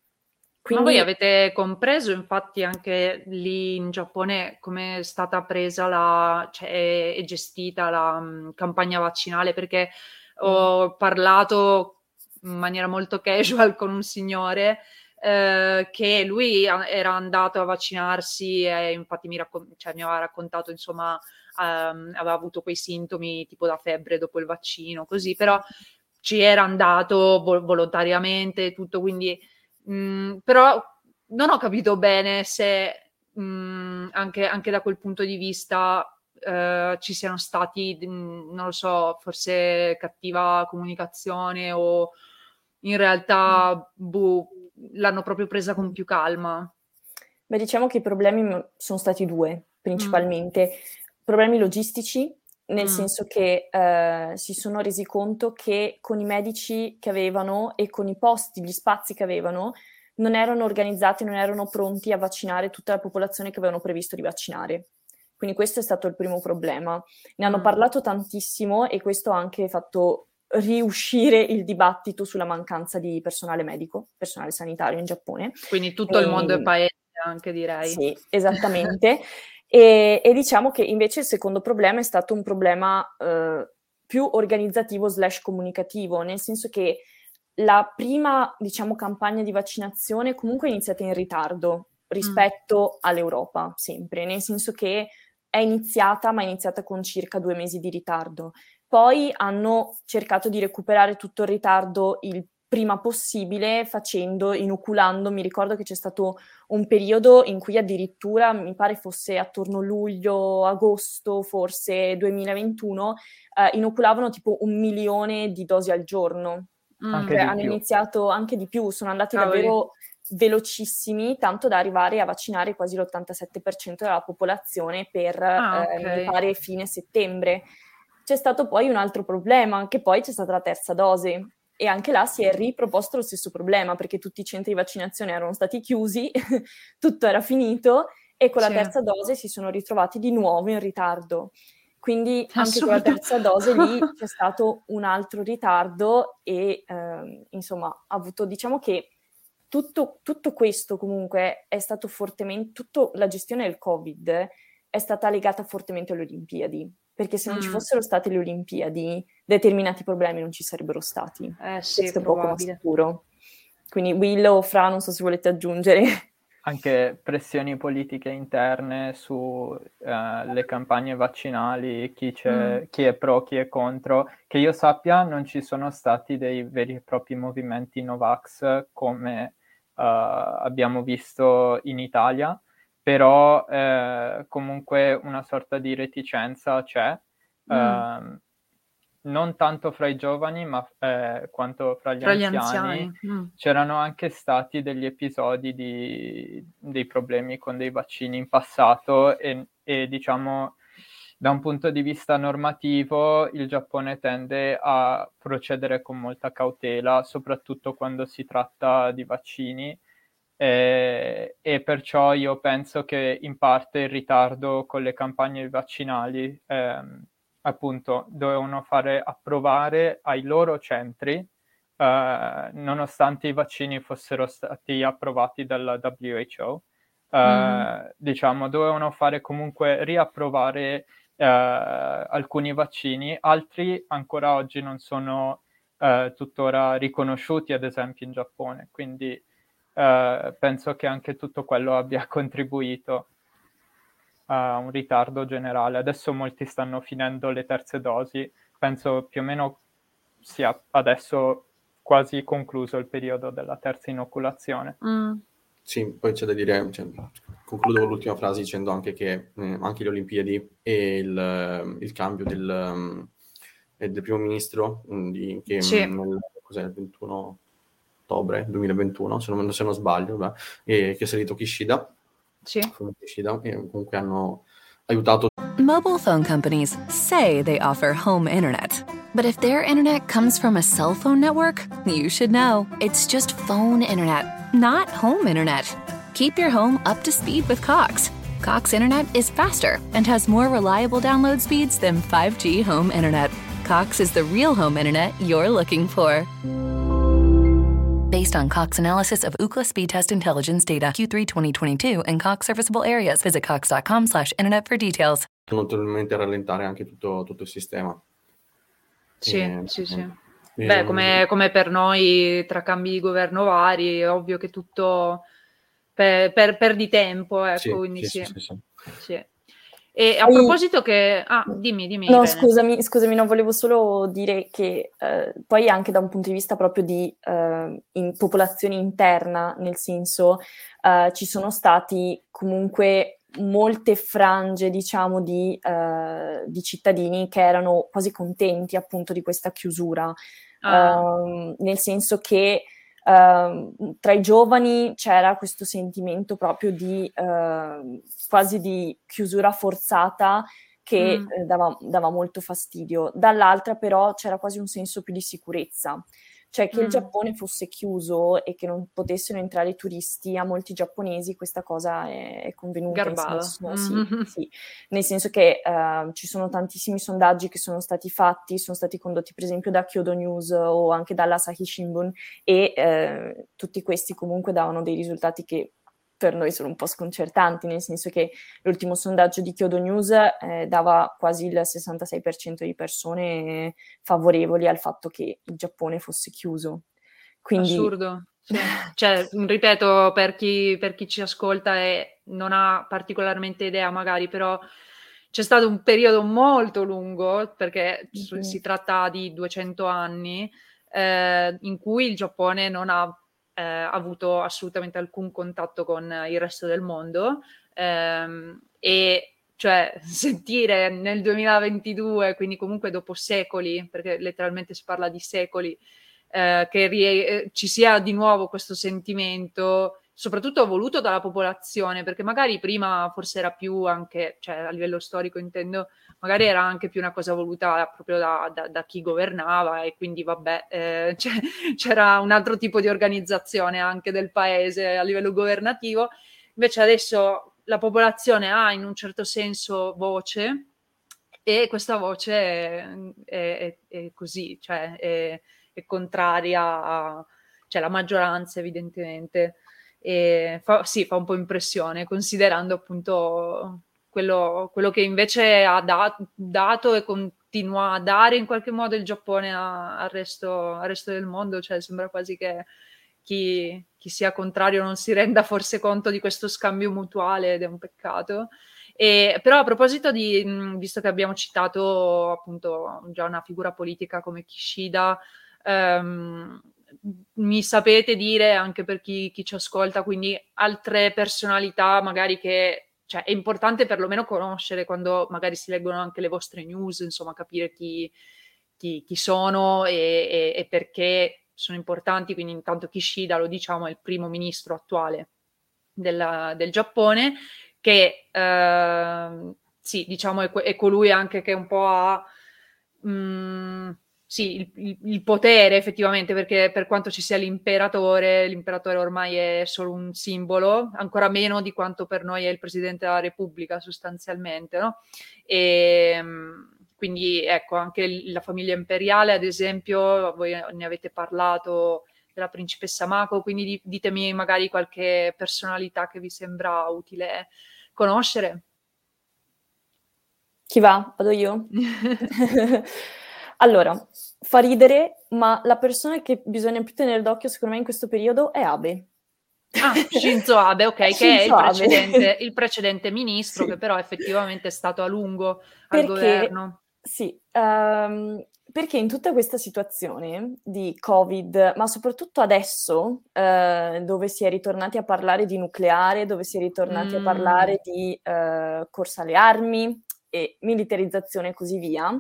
Quindi... Ma voi avete compreso infatti anche lì in Giappone come è stata presa la, cioè, e gestita la um, campagna vaccinale? Perché ho mm. parlato in maniera molto casual con un signore eh, che lui era andato a vaccinarsi e infatti mi, raccon- cioè, mi aveva raccontato insomma um, aveva avuto quei sintomi tipo da febbre dopo il vaccino così però ci era andato vo- volontariamente tutto quindi mh, mhmm, però non ho capito bene se mh, mhmm, anche, anche, da quel punto di vista eh, ci siano stati, mh, mhmm, non lo so, forse cattiva comunicazione o in realtà boh, l'hanno proprio presa con più calma. Beh, diciamo che i problemi sono stati due principalmente. Mm. Problemi logistici, nel mm. senso che eh, si sono resi conto che con i medici che avevano e con i posti, gli spazi che avevano, non erano organizzati, non erano pronti a vaccinare tutta la popolazione che avevano previsto di vaccinare. Quindi questo è stato il primo problema. Ne hanno mm. parlato tantissimo e questo ha anche fatto riuscire il dibattito sulla mancanza di personale medico, personale sanitario in Giappone. Quindi tutto e, il mondo è paese anche direi. Sì, esattamente. (laughs) E, e, diciamo che invece il secondo problema è stato un problema eh, più organizzativo slash comunicativo, nel senso che la prima, diciamo, campagna di vaccinazione comunque è iniziata in ritardo rispetto mm. all'Europa, sempre, nel senso che è iniziata, ma è iniziata con circa due mesi di ritardo. Poi hanno cercato di recuperare tutto il ritardo il prima possibile facendo, inoculando, mi ricordo che c'è stato un periodo in cui addirittura, mi pare fosse attorno luglio, agosto, forse 2021, eh, inoculavano tipo un milione di dosi al giorno. Mm. Cioè, hanno più. iniziato anche di più, sono andati Cavoli. davvero velocissimi, tanto da arrivare a vaccinare quasi l'87% della popolazione per, ah, eh, okay. mi pare, fine settembre. C'è stato poi un altro problema, che poi c'è stata la terza dose, e anche là si è riproposto lo stesso problema perché tutti i centri di vaccinazione erano stati chiusi, (laughs) tutto era finito e con la terza dose si sono ritrovati di nuovo in ritardo. Quindi anche con la terza dose lì (laughs) c'è stato un altro ritardo e eh, insomma ha avuto, diciamo che tutto, tutto, questo comunque è stato fortemente, tutta la gestione del Covid è stata legata fortemente alle Olimpiadi perché se non mm. ci fossero state le Olimpiadi, determinati problemi non ci sarebbero stati. Eh sì, Questo è poco sicuro. Quindi Willow o Fra, non so se volete aggiungere. Anche pressioni politiche interne sulle uh, campagne vaccinali, chi, mm. chi, è pro, chi è contro. Che io sappia non ci sono stati dei veri e propri movimenti Novax come uh, abbiamo visto in Italia, però eh, comunque una sorta di reticenza c'è, mm. eh, non tanto fra i giovani, ma eh, quanto fra gli fra anziani. Gli anziani. Mm. C'erano anche stati degli episodi di, dei problemi con dei vaccini in passato e, e diciamo da un punto di vista normativo il Giappone tende a procedere con molta cautela, soprattutto quando si tratta di vaccini eh, e perciò io penso che in parte il ritardo con le campagne vaccinali ehm, appunto dovevano fare approvare ai loro centri eh, nonostante i vaccini fossero stati approvati dalla WHO eh, mm. diciamo dovevano fare comunque riapprovare eh, alcuni vaccini. Altri ancora oggi non sono eh, tuttora riconosciuti ad esempio in Giappone. Quindi eh, penso che anche tutto quello abbia (laughs) contribuito a un ritardo generale. Adesso molti stanno finendo le terze dosi, penso più o meno sia adesso quasi concluso il periodo della terza inoculazione. Mm. Sì, poi c'è da dire, cioè, concludo con l'ultima frase dicendo anche che eh, anche le Olimpiadi e il, il cambio del, um, del, primo ministro mm, di, che sì. nel, cos'è, 21 ottobre 2021, se non, se non sbaglio, beh, e, che è salito Kishida, sì. Kishida, e comunque hanno aiutato. Mobile phone companies say they offer home internet. But if their internet comes from a cell phone network, you should know. It's just phone internet, not home internet. Keep your home up to speed with Cox. Cox internet is faster and has more reliable download speeds than 5G home internet. Cox is the real home internet you're looking for. Based on Cox analysis of Ookla speed test intelligence data Q3 2022 and Cox serviceable areas, visit cox.com/internet for details. Notevolmente rallentare anche tutto, tutto il sistema. Sì, E- sì, sì. e- Beh, come, come per noi, tra cambi di governo vari, è ovvio che tutto per, per- perdi tempo, ecco, Sì, quindi sì, sì. sì, sì, sì. sì. E a proposito che... Ah, dimmi, dimmi. No, Irene. scusami, scusami, no, volevo solo dire che eh, poi anche da un punto di vista proprio di eh, in popolazione interna, nel senso eh, ci sono stati comunque molte frange, diciamo, di, eh, di cittadini che erano quasi contenti appunto di questa chiusura, Ah, Ehm, nel senso che ehm, tra i giovani c'era questo sentimento proprio di ehm, quasi di chiusura forzata che Mm. eh, dava, dava molto fastidio. Dall'altra però c'era quasi un senso più di sicurezza, cioè che il Mm. Giappone fosse chiuso e che non potessero entrare i turisti, a molti giapponesi questa cosa è, è convenuta, senso, sì, Mhm. (laughs) sì, nel senso che eh, ci sono tantissimi sondaggi che sono stati fatti, sono stati condotti per esempio da Kyodo News o anche dall'Asahi Shimbun e eh, tutti questi comunque davano dei risultati che per noi sono un po' sconcertanti, nel senso che l'ultimo sondaggio di Kyodo News eh, dava quasi il 66% di persone favorevoli al fatto che il Giappone fosse chiuso. Quindi Assurdo. Sì. (laughs) Cioè, ripeto, per chi, per chi ci ascolta e non ha particolarmente idea, magari, però c'è stato un periodo molto lungo, perché Mhm. si tratta di 200 anni, eh, in cui il Giappone non ha eh, avuto assolutamente alcun contatto con il resto del mondo. ehm, e cioè (laughs) sentire nel 2022, quindi comunque dopo secoli, perché letteralmente si parla di secoli, eh, che rie- eh, ci sia di nuovo questo sentimento, soprattutto voluto dalla popolazione, perché magari prima forse era più anche, cioè a livello storico intendo, magari era anche più una cosa voluta proprio da, da- da chi governava e quindi vabbè, eh, (laughs) c'era un altro tipo di organizzazione anche del paese a livello governativo, invece adesso la popolazione ha in un certo senso voce e questa voce è, è- è così, cioè è, è contraria a, cioè la maggioranza evidentemente. E fa, sì, fa un po' impressione, considerando appunto quello, quello che invece ha da- dato e continua a dare in qualche modo il Giappone a- al resto, al resto del mondo, cioè sembra quasi che chi, chi sia contrario non si renda forse conto di questo scambio mutuale ed è un peccato. E, però a proposito di, visto che abbiamo citato appunto già una figura politica come Kishida, ehm, mi sapete dire anche per chi, chi ci ascolta, quindi altre personalità magari che cioè, è importante perlomeno conoscere quando magari si leggono anche le vostre news, insomma, capire chi, chi- chi sono e, e- e perché sono importanti. Quindi, intanto Kishida, lo diciamo, è il primo ministro attuale della- del Giappone, che ehm, sì, diciamo, è, è colui anche che un po' ha. mm, sì, il, il- il potere effettivamente, perché per quanto ci sia l'imperatore, l'imperatore ormai è solo un simbolo, ancora meno di quanto per noi è il presidente della Repubblica sostanzialmente, no? E, mm, quindi ecco, anche la famiglia imperiale, ad esempio, voi ne avete parlato della principessa Mako, quindi di- ditemi magari qualche personalità che vi sembra utile conoscere. chi va? Vado io? (laughs) (laughs) Allora, fa ridere, ma la persona che bisogna più tenere d'occhio secondo me in questo periodo è Abe. Ah, Shinzo Abe, ok, che è il Shinzo precedente, il precedente ministro, Sì. che però effettivamente è stato a lungo al Perché, governo. Sì, um, perché in tutta questa situazione di Covid, ma soprattutto adesso, uh, dove si è ritornati a parlare di nucleare, dove si è ritornati mm. a parlare di uh, corsa alle armi e militarizzazione e così via,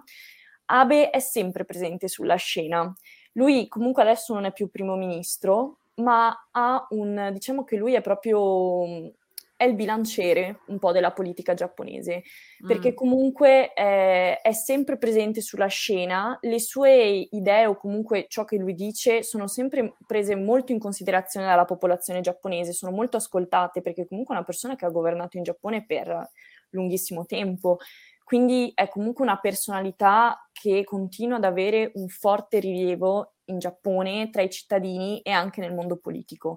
Abe è sempre presente sulla scena. Lui comunque adesso non è più primo ministro, ma ha un, diciamo che lui è proprio è il bilanciere un po' della politica giapponese, perché mm. comunque è, è, sempre presente sulla scena, le sue idee o comunque ciò che lui dice sono sempre prese molto in considerazione dalla popolazione giapponese, sono molto ascoltate perché comunque è una persona che ha governato in Giappone per lunghissimo tempo, quindi è comunque una personalità che continua ad avere un forte rilievo in Giappone tra i cittadini e anche nel mondo politico.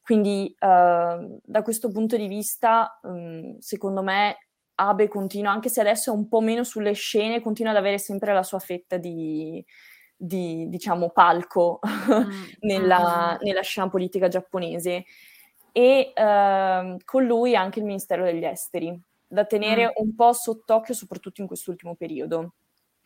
Quindi uh, da questo punto di vista, um, secondo me, Abe continua, anche se adesso è un po' meno sulle scene, continua ad avere sempre la sua fetta di, di diciamo, palco mm. (laughs) nella, mm. nella, scena politica giapponese. E uh, con lui anche il Ministero degli Esteri, da tenere mm. un po' sott'occhio, soprattutto in quest'ultimo periodo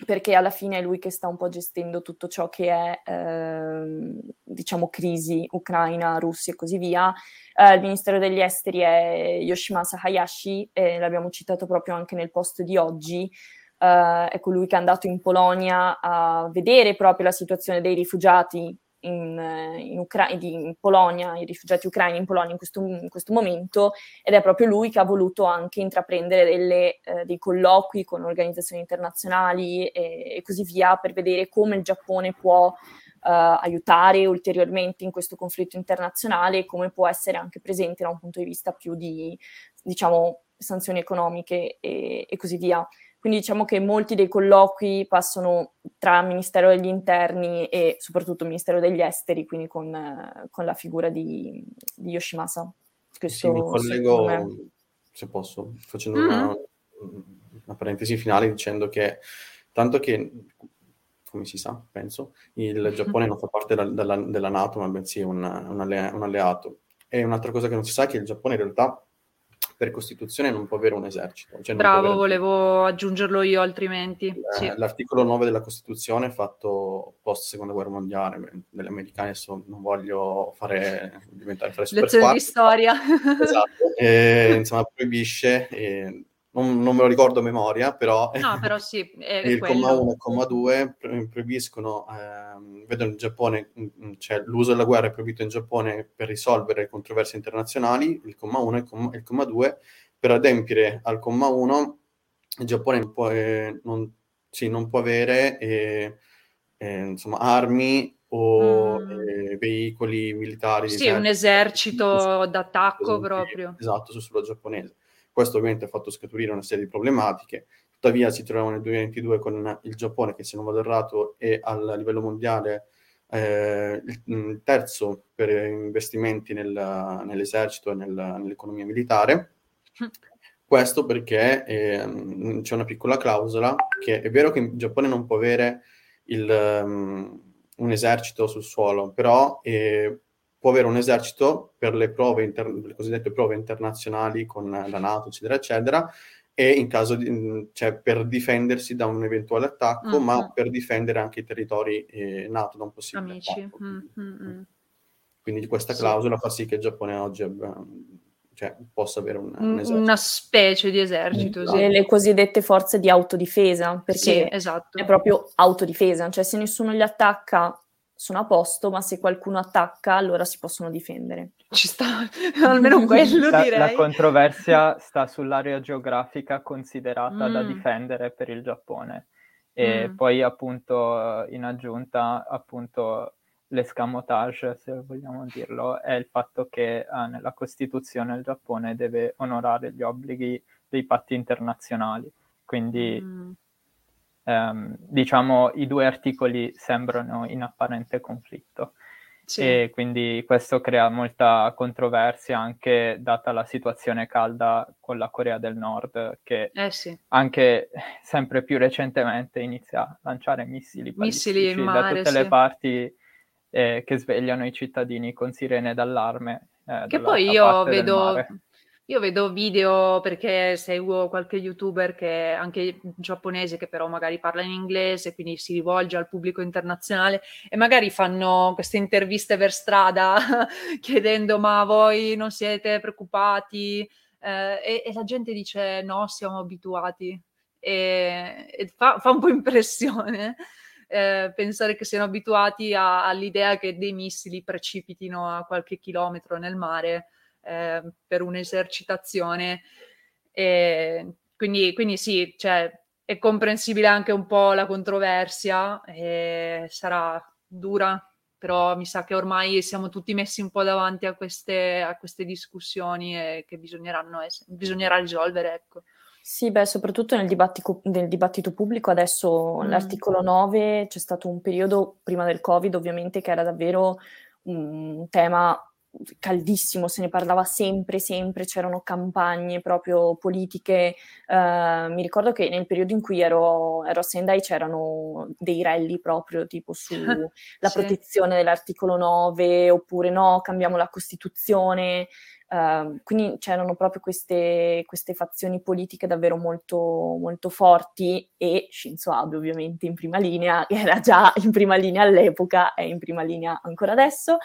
perché alla fine è lui che sta un po' gestendo tutto ciò che è, eh, diciamo, crisi Ucraina, Russia e così via. Eh, il Ministero degli Esteri è Yoshimasa Hayashi, e l'abbiamo citato proprio anche nel post di oggi. Eh, è colui che è andato in Polonia a vedere proprio la situazione dei rifugiati in, in, Ucra- in, Polonia, i rifugiati ucraini in Polonia in questo, in questo, momento, ed è proprio lui che ha voluto anche intraprendere delle, eh, dei colloqui con organizzazioni internazionali e, e, così via per vedere come il Giappone può Uh, aiutare ulteriormente in questo conflitto internazionale e come può essere anche presente da un punto di vista più di, diciamo, sanzioni economiche e, e così via. Quindi diciamo che molti dei colloqui passano tra Ministero degli Interni e soprattutto Ministero degli Esteri, quindi con, con la figura di, di Yoshimasa. Questo, sì, mi collego, se posso, facendo mm-hmm. una, una parentesi finale dicendo che tanto che come si sa, penso, il Giappone non fa parte della, della, della Nato, ma bensì è un, un, alleato. E un'altra cosa che non si sa è che il Giappone in realtà per Costituzione non può avere un esercito. Cioè Bravo, avere... volevo aggiungerlo io altrimenti. Eh, sì. L'articolo 9 della Costituzione fatto post Seconda Guerra Mondiale, degli americani adesso non voglio fare diventare fare super Lezioni di storia. Esatto, (laughs) e, insomma proibisce e, non, non, me lo ricordo a memoria, però, no, (laughs) però sì, il quello. comma 1 e il comma 2 proibiscono, eh, vedo in Giappone, cioè l'uso della guerra è proibito in Giappone per risolvere controversie internazionali, il comma 1 e il comma, il comma 2, per adempiere al comma 1 il Giappone non può, eh, non, sì, non può avere eh, eh insomma, armi o mm. Eh, veicoli militari. Sì, un esercito d'attacco proprio. Esatto, sul suolo giapponese. Questo ovviamente ha fatto scaturire una serie di problematiche, tuttavia si troviamo nel 2022 con il Giappone che se non vado errato è a livello mondiale eh, il terzo per investimenti nel, nell'esercito e nel, nell'economia militare. Questo perché eh, c'è una piccola clausola che è vero che il Giappone non può avere il, um, un esercito sul suolo, però eh, può avere un esercito per le prove, inter- le cosiddette prove internazionali con la Nato, eccetera, eccetera, e in caso di, cioè per difendersi da un eventuale attacco, mm-hmm. ma per difendere anche i territori eh, NATO da un possibile Amici. attacco. Mm-hmm. Quindi questa clausola sì. fa sì che il Giappone oggi abbia, cioè, possa avere un, un una specie di esercito. Sì. Le cosiddette forze di autodifesa, perché sì, esatto. è proprio autodifesa, cioè se nessuno li attacca sono a posto, ma se qualcuno attacca allora si possono difendere. Ci sta, (laughs) almeno (laughs) quello la, direi. La controversia (laughs) sta sull'area geografica considerata mm. da difendere per il Giappone. E mm. poi appunto in aggiunta appunto l'escamotage, se vogliamo dirlo, è il fatto che ah, nella Costituzione il Giappone deve onorare gli obblighi dei patti internazionali. Quindi mm ehm, diciamo i due articoli sembrano in apparente conflitto. Sì. E quindi questo crea molta controversia anche data la situazione calda con la Corea del Nord, che eh sì. anche sempre più recentemente inizia a lanciare missili, missili mare, da tutte sì. le parti eh, che svegliano i cittadini con sirene d'allarme. Eh, che poi io vedo, Io vedo video perché seguo qualche youtuber che anche giapponese che però magari parla in inglese, quindi si rivolge al pubblico internazionale e magari fanno queste interviste per strada (laughs) chiedendo ma voi non siete preoccupati? Eh, e, e, la gente dice no, siamo abituati e, e fa, fa, un po' impressione. Eh, pensare che siano abituati a, all'idea che dei missili precipitino a qualche chilometro nel mare eh, per un'esercitazione. E quindi, quindi sì, cioè, è comprensibile anche un po' la controversia, e sarà dura, però mi sa che ormai siamo tutti messi un po' davanti a queste, a queste discussioni e che bisognerà risolvere. Ecco. Sì, beh, soprattutto nel dibattito, nel dibattito pubblico adesso mm. l'articolo 9 c'è stato un periodo prima del Covid ovviamente che era davvero un tema caldissimo, se ne parlava sempre, sempre, c'erano campagne proprio politiche. Uh, mi ricordo che nel periodo in cui ero, ero a Sendai c'erano dei rally proprio tipo sulla (laughs) sì. protezione dell'articolo 9 oppure no, cambiamo la Costituzione. Uh, quindi c'erano proprio queste, queste, fazioni politiche davvero molto, molto forti e Shinzo Abe ovviamente in prima linea, (laughs) era già in prima linea all'epoca, è in prima linea ancora adesso,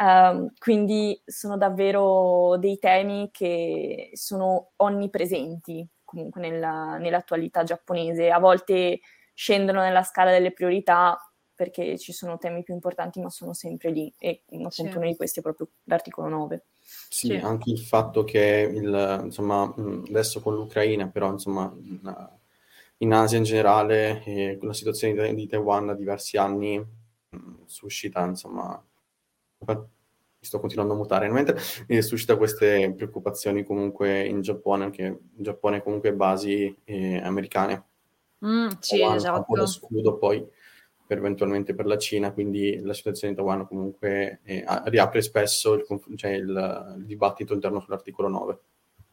Um, quindi sono davvero dei temi che sono onnipresenti comunque nella, nell'attualità giapponese. A volte scendono nella scala delle priorità perché ci sono temi più importanti, ma sono sempre lì. E appunto uno di questi è proprio l'articolo 9. Sì, sì. anche il fatto che il, insomma, adesso con l'Ucraina, però insomma, in, in Asia in generale, eh, la situazione di, di Taiwan da diversi anni mh, suscita insomma mi sto continuando a mutare mentre mi suscita queste preoccupazioni comunque in Giappone, anche in Giappone comunque basi eh, americane. Mm, sì, Taiwan, esatto. Un po' lo scudo poi per, eventualmente per la Cina, quindi la situazione in Taiwan comunque eh, riapre spesso il, cioè il, il dibattito interno sull'articolo 9.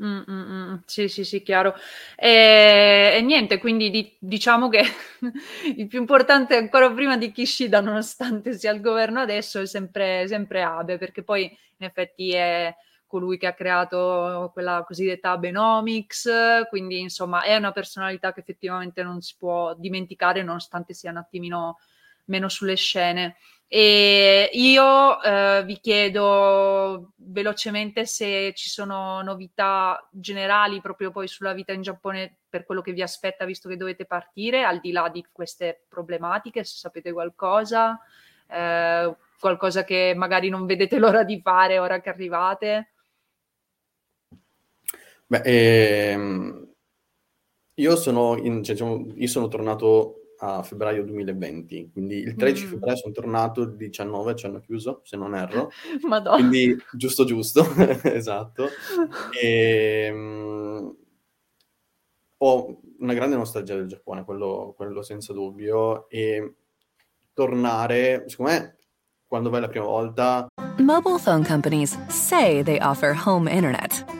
Mm, mm, mm. Sì, sì, sì, chiaro. E, e niente, quindi di- diciamo che (laughs) il più importante ancora prima di Kishida, nonostante sia al governo adesso, è sempre, sempre Abe, perché poi in effetti è colui che ha creato quella cosiddetta Abenomics, quindi insomma è una personalità che effettivamente non si può dimenticare, nonostante sia un attimino meno sulle scene. E io eh, vi chiedo velocemente se ci sono novità generali proprio poi sulla vita in Giappone per quello che vi aspetta visto che dovete partire, al di là di queste problematiche, se sapete qualcosa, eh, qualcosa che magari non vedete (laughs) l'ora di fare ora che arrivate. Beh, ehm, io, sono in, cioè, diciamo, io sono tornato a febbraio 2020, quindi il 13 mm. febbraio sono tornato, il 19 ci hanno chiuso, se non erro. (laughs) Madonna. Quindi giusto giusto, (laughs) esatto. E, um, ho una grande nostalgia del Giappone, quello, quello senza dubbio, e tornare, secondo me, quando vai la prima volta... Mobile phone companies say they offer home internet.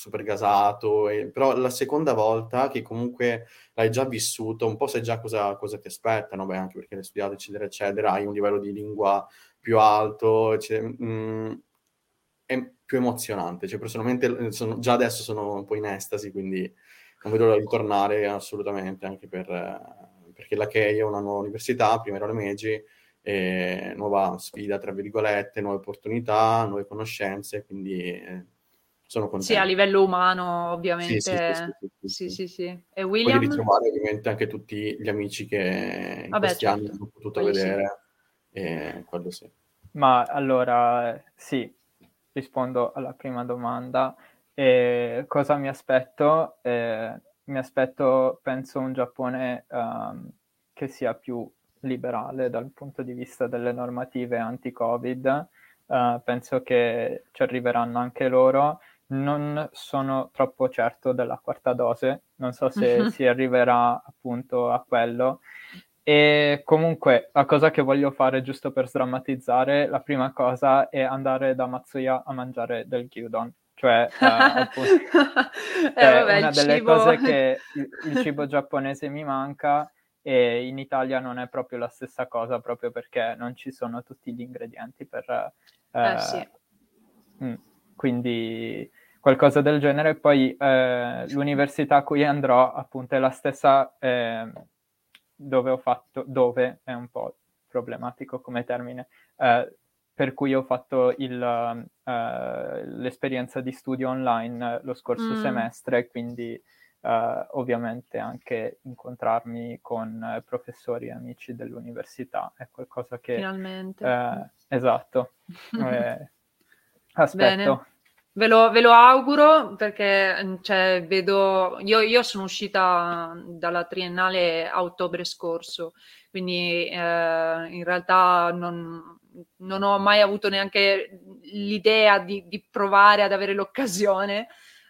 super gasato, e... però la seconda volta che comunque l'hai già vissuto, un po' sai già cosa, cosa ti aspettano, beh, anche perché l'hai studiato, eccetera, eccetera, hai un livello di lingua più alto, mm, è più emozionante, cioè personalmente sono, già adesso sono un po' in estasi, quindi non vedo l'ora di tornare assolutamente, anche per, perché la Kei è una nuova università, prima ero le Meiji, nuova sfida, tra virgolette, nuove opportunità, nuove conoscenze, quindi... Eh, sono contento. Sì, a livello umano ovviamente. Sì, sì, sì. sì, sì E William? Poi ritrovare ovviamente anche tutti gli amici che in Vabbè, questi certo. anni ho potuto Poi vedere, e quello sì. Ma allora, sì, rispondo alla prima domanda. E cosa mi aspetto? Eh, mi aspetto, penso, un Giappone um, che sia più liberale dal punto di vista delle normative anti-Covid. Uh, penso che ci arriveranno anche loro non sono troppo certo della quarta dose, non so se si arriverà appunto a quello. E comunque la cosa che voglio fare giusto per sdrammatizzare, la prima cosa è andare da Matsuya a mangiare del gyudon. Cioè, uh, appunto, eh, (laughs) vabbè, una delle cibo... cose che (laughs) il, il cibo giapponese mi manca e in Italia non è proprio la stessa cosa proprio perché non ci sono tutti gli ingredienti per... Eh, eh sì. Mh, mm, quindi qualcosa del genere. Poi eh, l'università a cui andrò appunto è la stessa eh, dove ho fatto, dove è un po' problematico come termine, eh, per cui ho fatto il, eh, l'esperienza di studio online lo scorso Mm. semestre, quindi eh, ovviamente anche incontrarmi con eh, professori e amici dell'università è qualcosa che... Finalmente. esatto. (laughs) Aspetto. Ve lo, ve lo auguro perché cioè, vedo, io, io sono uscita dalla triennale a ottobre scorso, quindi eh, in realtà non, non ho mai avuto neanche l'idea di, di provare ad avere l'occasione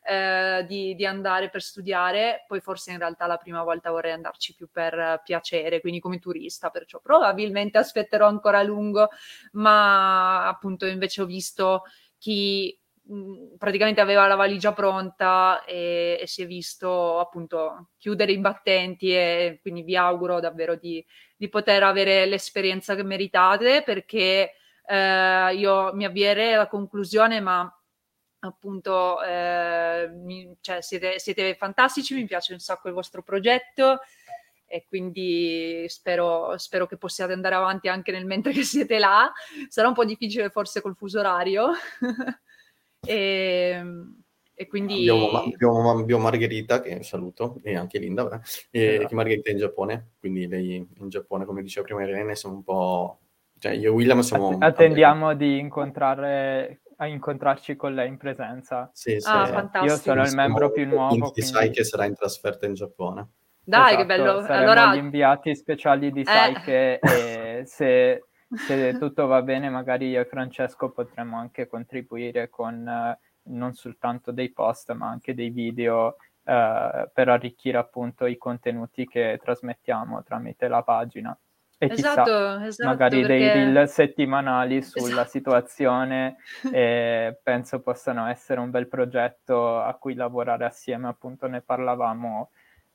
eh, di, di andare per studiare, poi forse in realtà la prima volta vorrei andarci più per piacere, quindi come turista, perciò probabilmente aspetterò ancora a lungo, ma appunto invece ho visto chi praticamente aveva la valigia pronta e, e si è visto appunto chiudere i battenti e quindi vi auguro davvero di, di poter avere l'esperienza che meritate perché eh, io mi avvierei alla conclusione ma appunto eh, mi- cioè, siete, siete fantastici, mi piace un sacco il vostro progetto e quindi spero, spero che possiate andare avanti anche nel mentre siete là. Sarà un po' difficile forse col fuso orario. (laughs) e, e quindi... Abbiamo, Margherita, che saluto, e anche Linda, vabbè, e Esatto. che Margherita è in Giappone, quindi lei in Giappone, come diceva prima Irene, siamo un po'... Cioè io e William siamo... Att- attendiamo di incontrare, a incontrarci con lei in presenza. Sì, sì. Ah, fantastico. Io sono il membro più nuovo, convinti, sai quindi- che sarà in trasferta in Giappone. Dai, che Esatto, bello. saremo Allora, gli inviati speciali di Eh. Saike e se, se tutto va bene magari io e Francesco potremmo anche contribuire con eh, non soltanto dei post ma anche dei video eh, per arricchire appunto i contenuti che trasmettiamo tramite la pagina. E chissà, esatto, esatto, magari dei perché- reel settimanali sulla Esatto. situazione (laughs) e penso possano essere un bel progetto a cui lavorare assieme, appunto ne parlavamo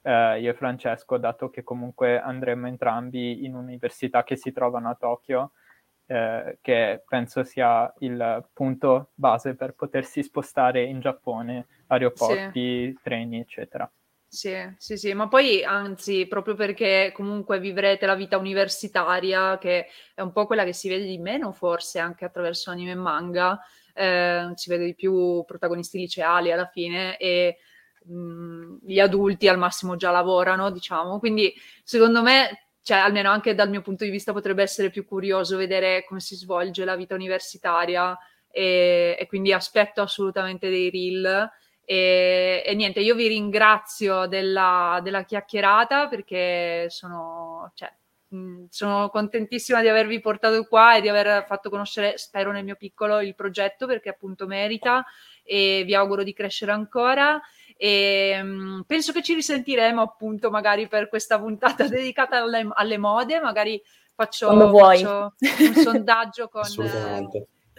eh, io e Francesco, dato che comunque andremo entrambi in università che si trovano a Tokyo, eh, che penso sia il punto base per potersi spostare in Giappone, aeroporti, treni, eccetera. Sì, sì, sì, ma poi anzi, proprio perché comunque vivrete la vita universitaria, che è un po' quella che si vede di meno forse anche attraverso anime e manga, eh, si vede di più protagonisti liceali alla fine e mh, gli adulti al massimo già lavorano, diciamo, quindi secondo me, cioè almeno anche dal mio punto di vista potrebbe essere più curioso vedere come si svolge la vita universitaria e, e quindi aspetto assolutamente dei reel. E, e niente, io vi ringrazio della, della chiacchierata perché sono, cioè, mh, sono contentissima di avervi portato qua e di aver fatto conoscere, spero nel mio piccolo, il progetto perché appunto merita e vi auguro di crescere ancora. E mh, penso che ci risentiremo appunto magari per questa puntata (laughs) dedicata alle, alle mode, magari faccio, faccio un sondaggio (laughs) con,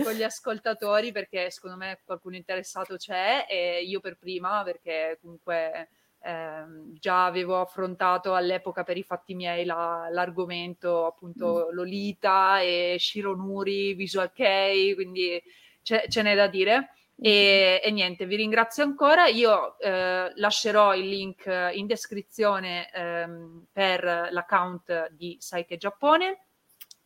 con gli ascoltatori perché secondo me qualcuno interessato c'è e io per prima perché comunque ehm, già avevo affrontato all'epoca per i fatti miei la- l'argomento appunto Lolita e Shironuri, Visual Kei, quindi c'è- ce n'è da dire. E, e niente, vi ringrazio ancora. Io eh, lascerò il link eh, in descrizione ehm, per l'account di Saike Giappone.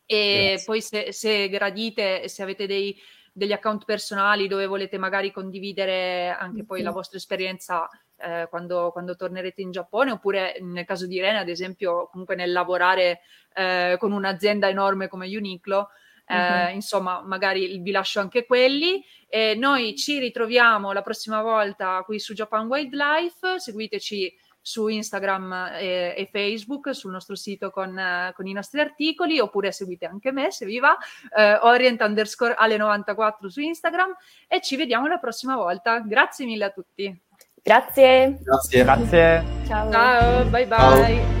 E Grazie. poi se, se gradite, se avete dei, degli account personali dove volete magari condividere anche poi Sì. la vostra esperienza eh, quando, quando tornerete in Giappone, oppure nel caso di Irene, ad esempio, comunque nel lavorare eh, con un'azienda enorme come Uniqlo, eh, Mhm. insomma, magari vi lascio anche quelli. E noi ci ritroviamo la prossima volta qui su Japan Wildlife. Seguiteci su Instagram e, e Facebook, sul nostro sito con, con, i nostri articoli, oppure seguite anche me se vi va, eh, orient underscore alle 94 su Instagram e ci vediamo la prossima volta. Grazie mille a tutti. Grazie. Grazie. Grazie. Ciao. Ciao, bye bye. Ciao.